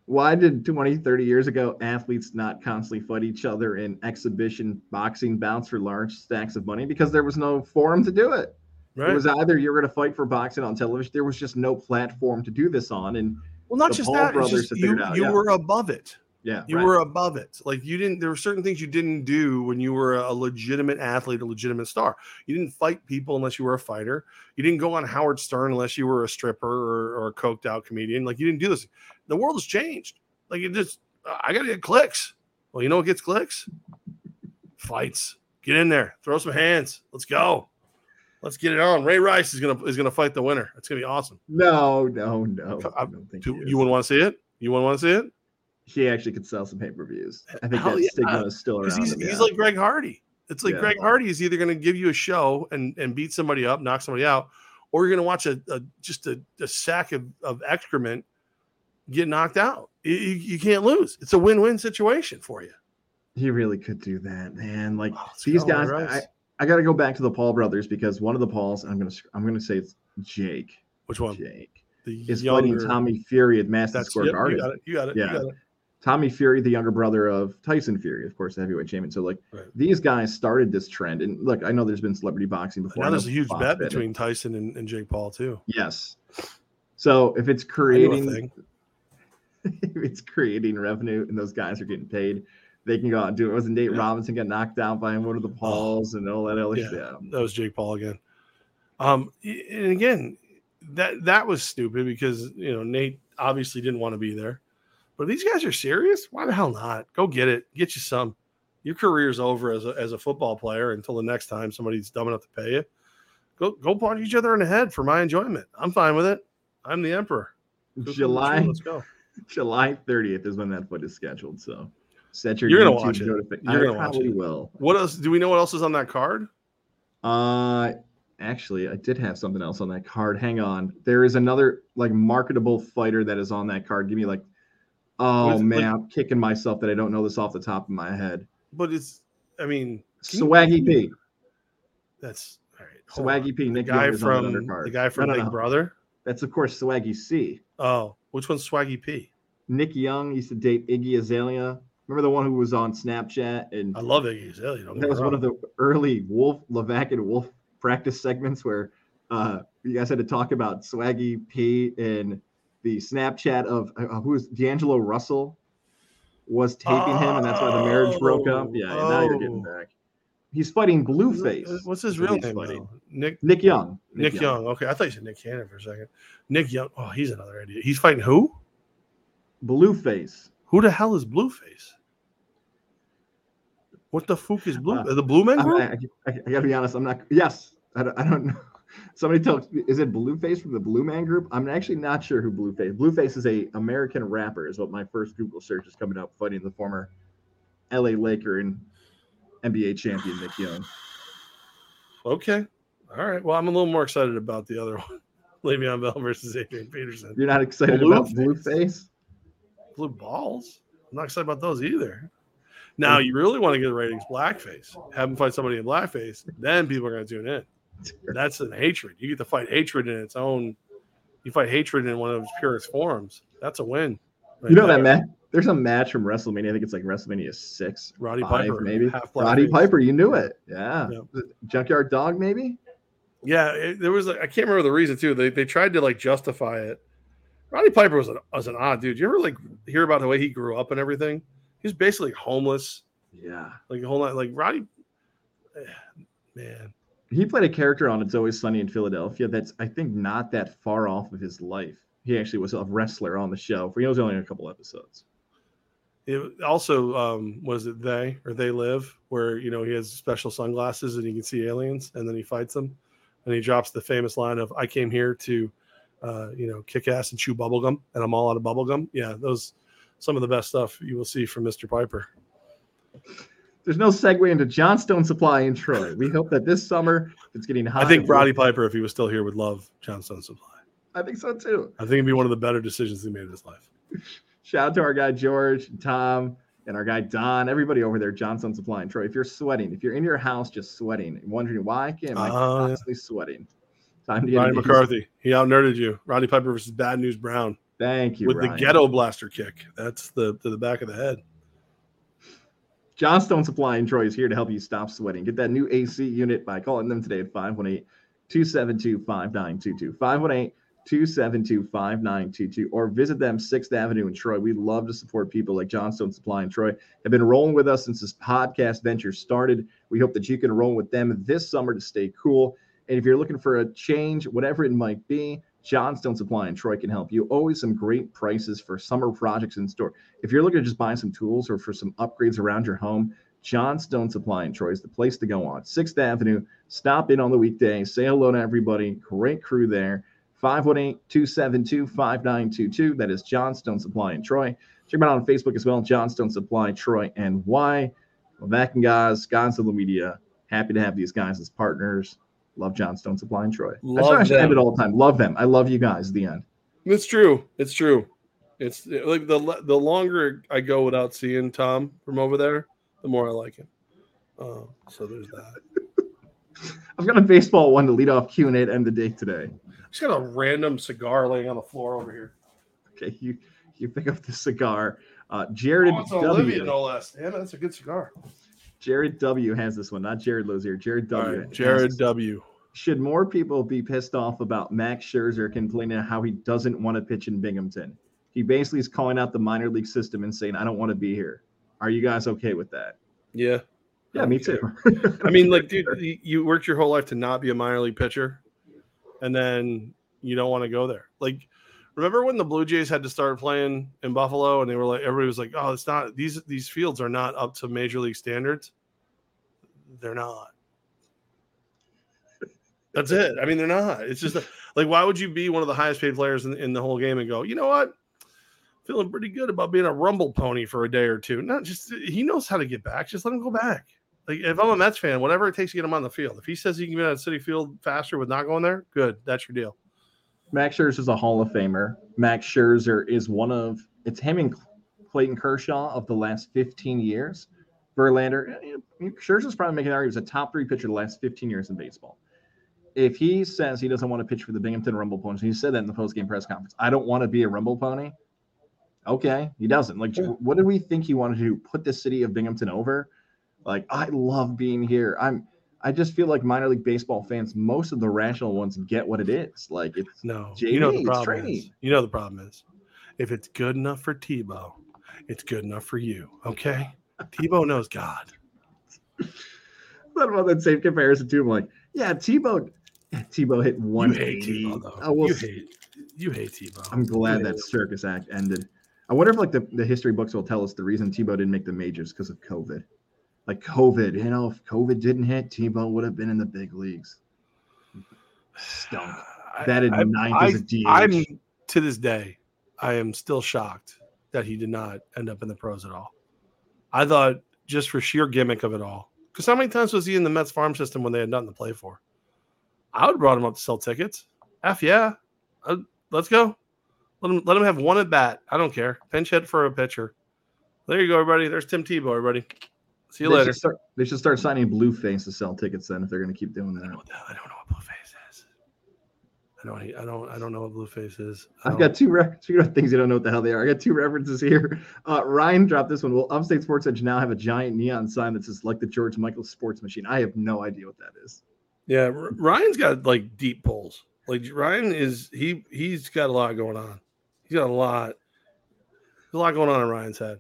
Why did 20, 30 years ago athletes not constantly fight each other in exhibition boxing bouts for large stacks of money? Because there was no forum to do it. Right. It was either you were going to fight for boxing on television. There was just no platform to do this on, and well, not just Paul that. Brothers just you, you yeah. were above it. Yeah, You right. were above it. Like you didn't. There were certain things you didn't do when you were a legitimate athlete, a legitimate star. You didn't fight people unless you were a fighter. You didn't go on Howard Stern unless you were a stripper or, or a coked out comedian. Like you didn't do this. The world has changed. Like it just. I got to get clicks. Well, you know what gets clicks? Fights. Get in there. Throw some hands. Let's go. Let's get it on. Ray Rice is gonna is gonna fight the winner. It's gonna be awesome. no, no, no. I- I don't think Do, you wouldn't want to see it? You wouldn't want to see it? He actually could sell some pay per views. I think Hell that yeah. stigma is still around. he's, him, he's yeah. like Greg Hardy. It's like Yeah. Greg Hardy is either going to give you a show and, and beat somebody up, knock somebody out, or you're going to watch a, a just a, a sack of, of excrement get knocked out. You, you, can't lose. It's a win win situation for you. he really could do that, man. Like Oh, these guys, I, I got to go back to the Paul brothers because one of the Pauls, I'm gonna I'm gonna say it's Jake. Which one? Jake The is younger- fighting Tommy Fury at Madison Square yep, you Garden. got it. You got it. Yeah. You got it. Tommy Fury, the younger brother of Tyson Fury, of course, the heavyweight champion. So like Right. these guys started this trend, and look, I know there's been celebrity boxing before. Now there's a huge bet did it. between Tyson and, and Jake Paul too. Yes. So if it's I knew a creating (laughs) if it's creating revenue and those guys are getting paid, they can go out and do it. Wasn't Nate Yeah. Robinson got knocked out by one of the Pauls and all that other Yeah. shit? That was Jake Paul again. Um, and again, that that was stupid because you know Nate obviously didn't want to be there. But these guys are serious. Why the hell not? Go get it. Get you some. Your career's over as a, as a football player until the next time somebody's dumb enough to pay you. Go go punch each other in the head for my enjoyment. I'm fine with it. I'm the emperor. Go- July Let's go. July 30th is when that fight is scheduled. So set your You're gonna YouTube watch it. You're I gonna watch it. will. What else? Do we know what else is on that card? Uh actually I did have something else on that card. Hang on. There is another like marketable fighter that is on that card. Give me like oh Was man, like- I'm kicking myself that I don't know this off the top of my head. But it's. I mean, Can you- Swaggy P. that's all right. hold on. Swaggy P. The guy Young from the guy from No, Big no. Brother. That's of course Swaggy C. Oh, which one's Swaggy P? Nick Young used to date Iggy Azalea. Remember the one who was on Snapchat and I love Iggy Azalea. that was one of the early Wolf Levac and Wolf practice segments where uh, you guys had to talk about Swaggy P and the Snapchat of uh, who was D'Angelo Russell was taping him, and that's why the marriage broke up. Oh, Yeah, now you're getting oh. back. He's fighting Blueface. What's his real name? fighting. Nick Nick Young. Nick Young. Okay, I thought you said Nick Cannon for a second. Nick Young. Oh, he's another idiot. He's fighting who? Blueface. Who the hell is Blueface? What the fuck is blue? Uh, the Blue Man Group? I, I, I, gotta be honest. I'm not. Yes, I don't, I don't know. Somebody tell. Is it Blueface from the Blue Man Group? I'm actually not sure who Blueface. Blueface is a American rapper. Is what my first Google search is coming up. Fighting the former L.A. Laker and NBA champion Nick Young. Okay. All right. Well, I'm a little more excited about the other (laughs) one. Le'Veon Bell versus Adrian Peterson. You're not excited Blue about Blueface? Blue balls? I'm not excited about those either. Now, you really want to get the ratings blackface. Have them fight somebody in blackface. Then people are going to tune in. (laughs) That's an hatred. You get to fight hatred in its own. You fight hatred in one of its purest forms. That's a win. Right you know there. that match? There's a match from WrestleMania. I think it's like WrestleMania six, Roddy five, Piper, maybe. Roddy Piper, you knew it. Yeah. Junkyard Dog, maybe. Yeah, it, there was. I can't remember the reason too. They they tried to like justify it. Roddy Piper was an was an odd dude. You ever like hear about the way he grew up and everything? He was basically homeless. Yeah, like a whole lot. Like Roddy, eh, man. He played a character on It's Always Sunny in Philadelphia. That's I think not that far off of his life. He actually was a wrestler on the show. For he was only in a couple episodes. It also um, was it they or they live where you know he has special sunglasses and he can see aliens and then he fights them and he drops the famous line of "I came here to, uh, you know, kick ass and chew bubblegum, and I'm all out of bubblegum." Yeah, those some of the best stuff you will see from Mr. Piper. There's no segue into Johnstone Supply in Troy. We hope that this summer it's getting hot. I think Roddy Piper, if he was still here, would love Johnstone Supply. I think so too. I think it'd be one of the better decisions he made in his life. Shout out to our guy George, Tom, and our guy Don, everybody over there, Johnstone Supply and Troy. If you're sweating, if you're in your house just sweating, wondering why I am I uh, constantly sweating, time to get Ryan McCarthy. He out nerded you. Roddy Piper versus Bad News Brown. Thank you. With Ryan. the ghetto blaster kick. That's the to the back of the head. Johnstone Supply and Troy is here to help you stop sweating. Get that new AC unit by calling them today at 518 272 5922. 518 272 5922 or visit them 6th Avenue in Troy. We love to support people like Johnstone Supply and Troy have been rolling with us since this podcast venture started. We hope that you can roll with them this summer to stay cool. And if you're looking for a change, whatever it might be, Johnstone Supply and Troy can help you. Always some great prices for summer projects in store. If you're looking to just buy some tools or for some upgrades around your home, Johnstone Supply and Troy is the place to go on. 6th Avenue. Stop in on the weekday. Say hello to everybody. Great crew there. 518-272-5922. That is Johnstone Supply in Troy. Check them out on Facebook as well, Johnstone Supply Troy and. Well, back and guys, guys of the media. Happy to have these guys as partners. Love Johnstone Supply in Troy. Love I should end it all the time. Love them. I love you guys. The end. It's true. It's true. It's like the the longer I go without seeing Tom from over there, the more I like him. Uh, so there's that. (laughs) I've got a baseball one to lead off Q and A to end the day today. I just got a random cigar laying on the floor over here. Okay, you you pick up the cigar. Uh, Jared oh, W. Olivia, no less. Yeah, that's a good cigar. Jared W has this one, not Jared Lozier. Jared W. Right, Jared W. Should more people be pissed off about Max Scherzer complaining how he doesn't want to pitch in Binghamton? He basically is calling out the minor league system and saying, "I don't want to be here." Are you guys okay with that? Yeah. Yeah, me too. (laughs) I mean, like, dude, you worked your whole life to not be a minor league pitcher and then you don't want to go there. Like, remember when the Blue Jays had to start playing in Buffalo, and they were like, everybody was like, "Oh, it's not these these fields are not up to major league standards." They're not. That's it. I mean, they're not. It's just like, why would you be one of the highest paid players in, in the whole game and go, you know what? Feeling pretty good about being a rumble pony for a day or two. Not just he knows how to get back. Just let him go back. Like if I'm a Mets fan, whatever it takes to get him on the field. If he says he can get on Citi Field faster with not going there, good. That's your deal. Max Scherzer is a Hall of Famer. Max Scherzer is one of it's him and Clayton Kershaw of the last 15 years. Verlander, eh, Scherzer's probably making argument. He was a top three pitcher the last 15 years in baseball. If he says he doesn't want to pitch for the Binghamton Rumble Ponies, he said that in the post game press conference. I don't want to be a Rumble Pony. Okay, he doesn't. Like, what did we think he wanted to do? Put the city of Binghamton over? Like I love being here. I'm I just feel like minor league baseball fans, most of the rational ones get what it is. Like it's no, JV, you know the problem is. You know the problem is, if it's good enough for Tebow, it's good enough for you. Okay, Tebow knows God. (laughs) What about that same comparison too? I'm like, yeah, Tebow. Tebow hit one. You hate Tebow though. You hate. You hate Tebow. I'm glad that circus act ended. I wonder if like the, the history books will tell us the reason Tebow didn't make the majors because of COVID. like COVID. You know, if COVID didn't hit, Tebow would have been in the big leagues. Stunk. (sighs) Batted I, ninth I, as a DH. I'm to this day, I am still shocked that he did not end up in the pros at all. I thought just for sheer gimmick of it all, because how many times was he in the Mets farm system when they had nothing to play for? I would have brought him up to sell tickets. F yeah, uh, let's go. Let him let him have one at bat. I don't care. Pinch hit for a pitcher. There you go, everybody. There's Tim Tebow, everybody. See you they later. Should start, they should start signing Blueface to sell tickets then if they're going to keep doing I that. don't, I don't know what Blueface is. I don't. I don't. I don't know what Blueface is. I I've got two things you don't know what the hell they are. I got two references here. Uh, Ryan dropped this one. Will Upstate Sports Edge now have a giant neon sign that says like the George Michael Sports Machine? I have no idea what that is. Yeah, Ryan's got like deep pulls. Like Ryan is he he's got a lot going on. He's got a lot. There's a lot going on in Ryan's head.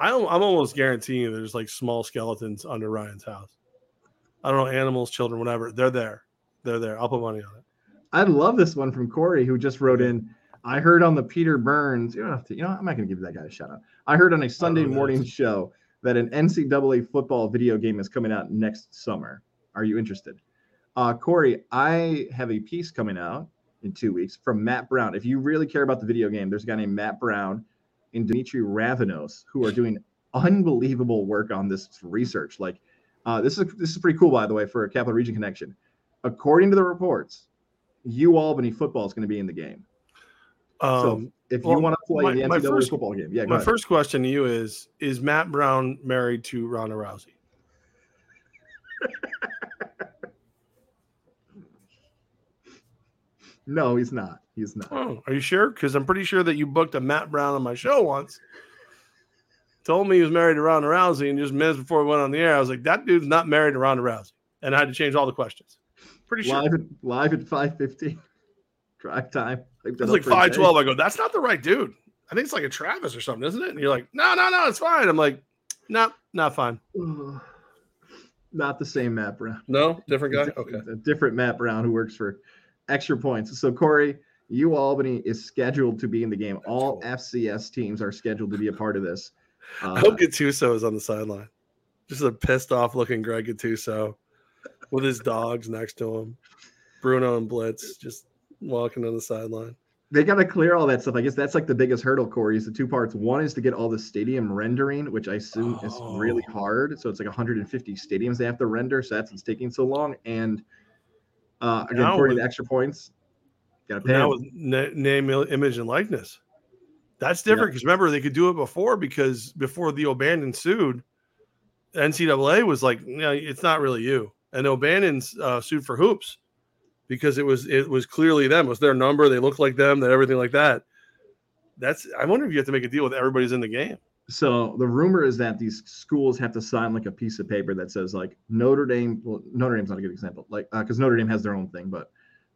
I don't, I'm almost guaranteeing you there's like small skeletons under Ryan's house. I don't know, animals, children, whatever. They're there. They're there. I'll put money on it. I love this one from Corey who just wrote in. I heard on the Peter Burns. You don't have to. You know, I'm not going to give that guy a shout out. I heard on a Sunday morning show that an NCAA football video game is coming out next summer. Are you interested? Uh, Corey, I have a piece coming out in two weeks from Matt Brown. If you really care about the video game, there's a guy named Matt Brown and Dimitri Ravenos who are doing unbelievable work on this research. Like, uh, this is this is pretty cool, by the way, for a Capital Region connection. According to the reports, U Albany football is going to be in the game. So Um, if well, you want to play my- the my NCAA first- football game, yeah, my ahead. first question to you is: Is Matt Brown married to Ronda Rousey? (laughs) no, he's not. He's not. Oh, are you sure? Because I'm pretty sure that you booked a Matt Brown on my show once. Told me he was married to Ronda Rousey, and just minutes before we went on the air, I was like, "That dude's not married to Ronda Rousey," and I had to change all the questions. Pretty sure Live at live at five fifteen. Drive time. it was like five twelve. I go, "That's not the right dude. I think it's like a Travis or something, isn't it?" And you're like, "No, no, no, it's fine." I'm like, "No, not fine. (sighs) Not the same Matt Brown. No, different guy. Okay, a different Matt Brown who works for extra points. So Corey, U Albany is scheduled to be in the game. All FCS teams are scheduled to be a part of this. (laughs) Uh, I hope Gattuso is on the sideline. Just a pissed off looking Greg Gattuso with his dogs next to him. Bruno and Blitz just walking on the sideline. they got to clear all that stuff. I guess that's like the biggest hurdle, Corey, is the two parts. One is to get all the stadium rendering, which I assume is really Oh. hard. So it's like 150 stadiums they have to render. So that's what's taking so long. And uh, again, Now Corey, with- the extra points, got to pay. Now na- name, image, and likeness. That's different because remember they could do it before because before the O'Bannon sued, NCAA was like, no, it's not really you, and O'Bannon uh, sued for hoops because it was it was clearly them. It was their number. They looked like them. That everything like that. That's. I wonder if you have to make a deal with everybody's in the game. So the rumor is that these schools have to sign like a piece of paper that says like Notre Dame. Well, Notre Dame's not a good example, like because Notre Dame has their own thing, but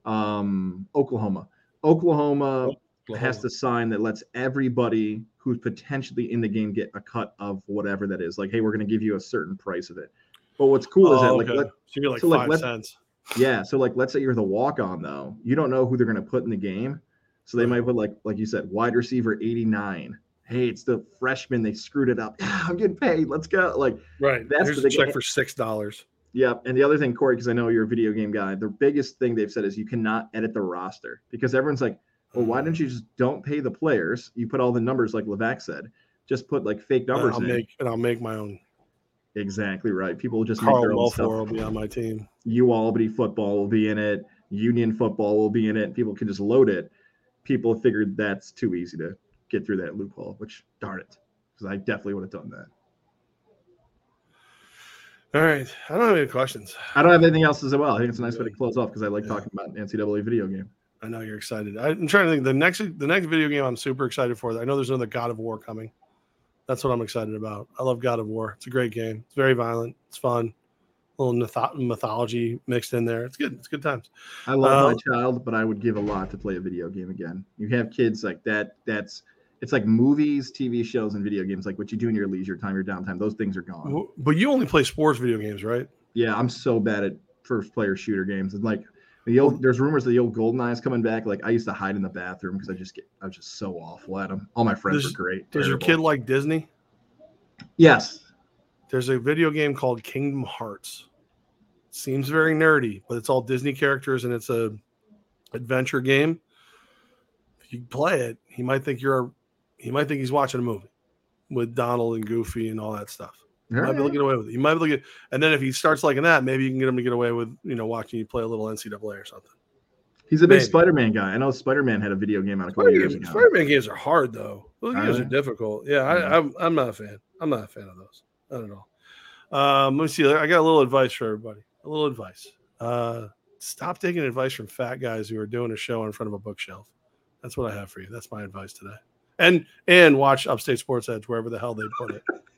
um, Oklahoma, Oklahoma has to sign that lets everybody who's potentially in the game get a cut of whatever that is. Like, hey, we're going to give you a certain price of it. But what's cool is that Oh, like, okay. let, so like so, like, five let- cents. yeah, so like let's say you're the walk on though, you don't know who they're going to put in the game, so they might put like like you said, wide receiver 89. Hey, it's the freshman. They screwed it up. (laughs) I'm getting paid. Let's go. Like, Right. That's Here's the check for six dollars. Yep. And the other thing, Corey, because I know you're a video game guy, the biggest thing they've said is you cannot edit the roster because everyone's like, well, why mm. don't you just don't pay the players? You put all the numbers like Levac said, just put like fake And numbers I'll in. make and I'll make my own. exactly right. People will just make Carl their own stuff. will be on my team. U Albany football will be in it. Union football will be in it. People can just load it. People figured that's too easy to get through that loophole, which darn it, because I definitely would have done that. All right. I don't have any questions. I don't have anything else as well. I think it's a nice way to close off because I like Yeah. talking about NCAA video game. I know you're excited. I'm trying to think. The next the next video game I'm super excited for. I know there's another God of War coming. That's what I'm excited about. I love God of War. It's a great game. It's very violent. It's fun. A little mythology mixed in there. It's good. It's good times. I love Uh, my child, but I would give a lot to play a video game again. You have kids like that. That's it's like movies, TV shows, and video games. Like what you do in your leisure time, your downtime. Those things are gone. But you only play sports video games, right? Yeah, I'm so bad at first player shooter games. And like the old, there's rumors that the old GoldenEye's coming back. Like I used to hide in the bathroom because I just get I was just so awful at them. All my friends Does- were great. Does your kid like Disney? Yes. there's a video game called Kingdom Hearts. Seems very nerdy, but it's all Disney characters and it's a adventure game. If you play it, he might think you're a, he might think he's watching a movie with Donald and Goofy and all that stuff. You might be able to get away with it. You might be able to get, and then if he starts liking that, maybe you can get him to get away with, you know, watching you play a little NCAA or something. He's a big Maybe. Spider-Man guy. I know Spider-Man had a video game out a couple years ago. Spider-Man games are hard though. Those games are difficult. Yeah, I, am I'm, I'm not a fan. I'm not a fan of those. Not at all. Um, let me see. I got a little advice for everybody. A little advice. Uh, stop taking advice from fat guys who are doing a show in front of a bookshelf. That's what I have for you. That's my advice today. And and watch Upstate Sports Edge wherever the hell they put it. (laughs)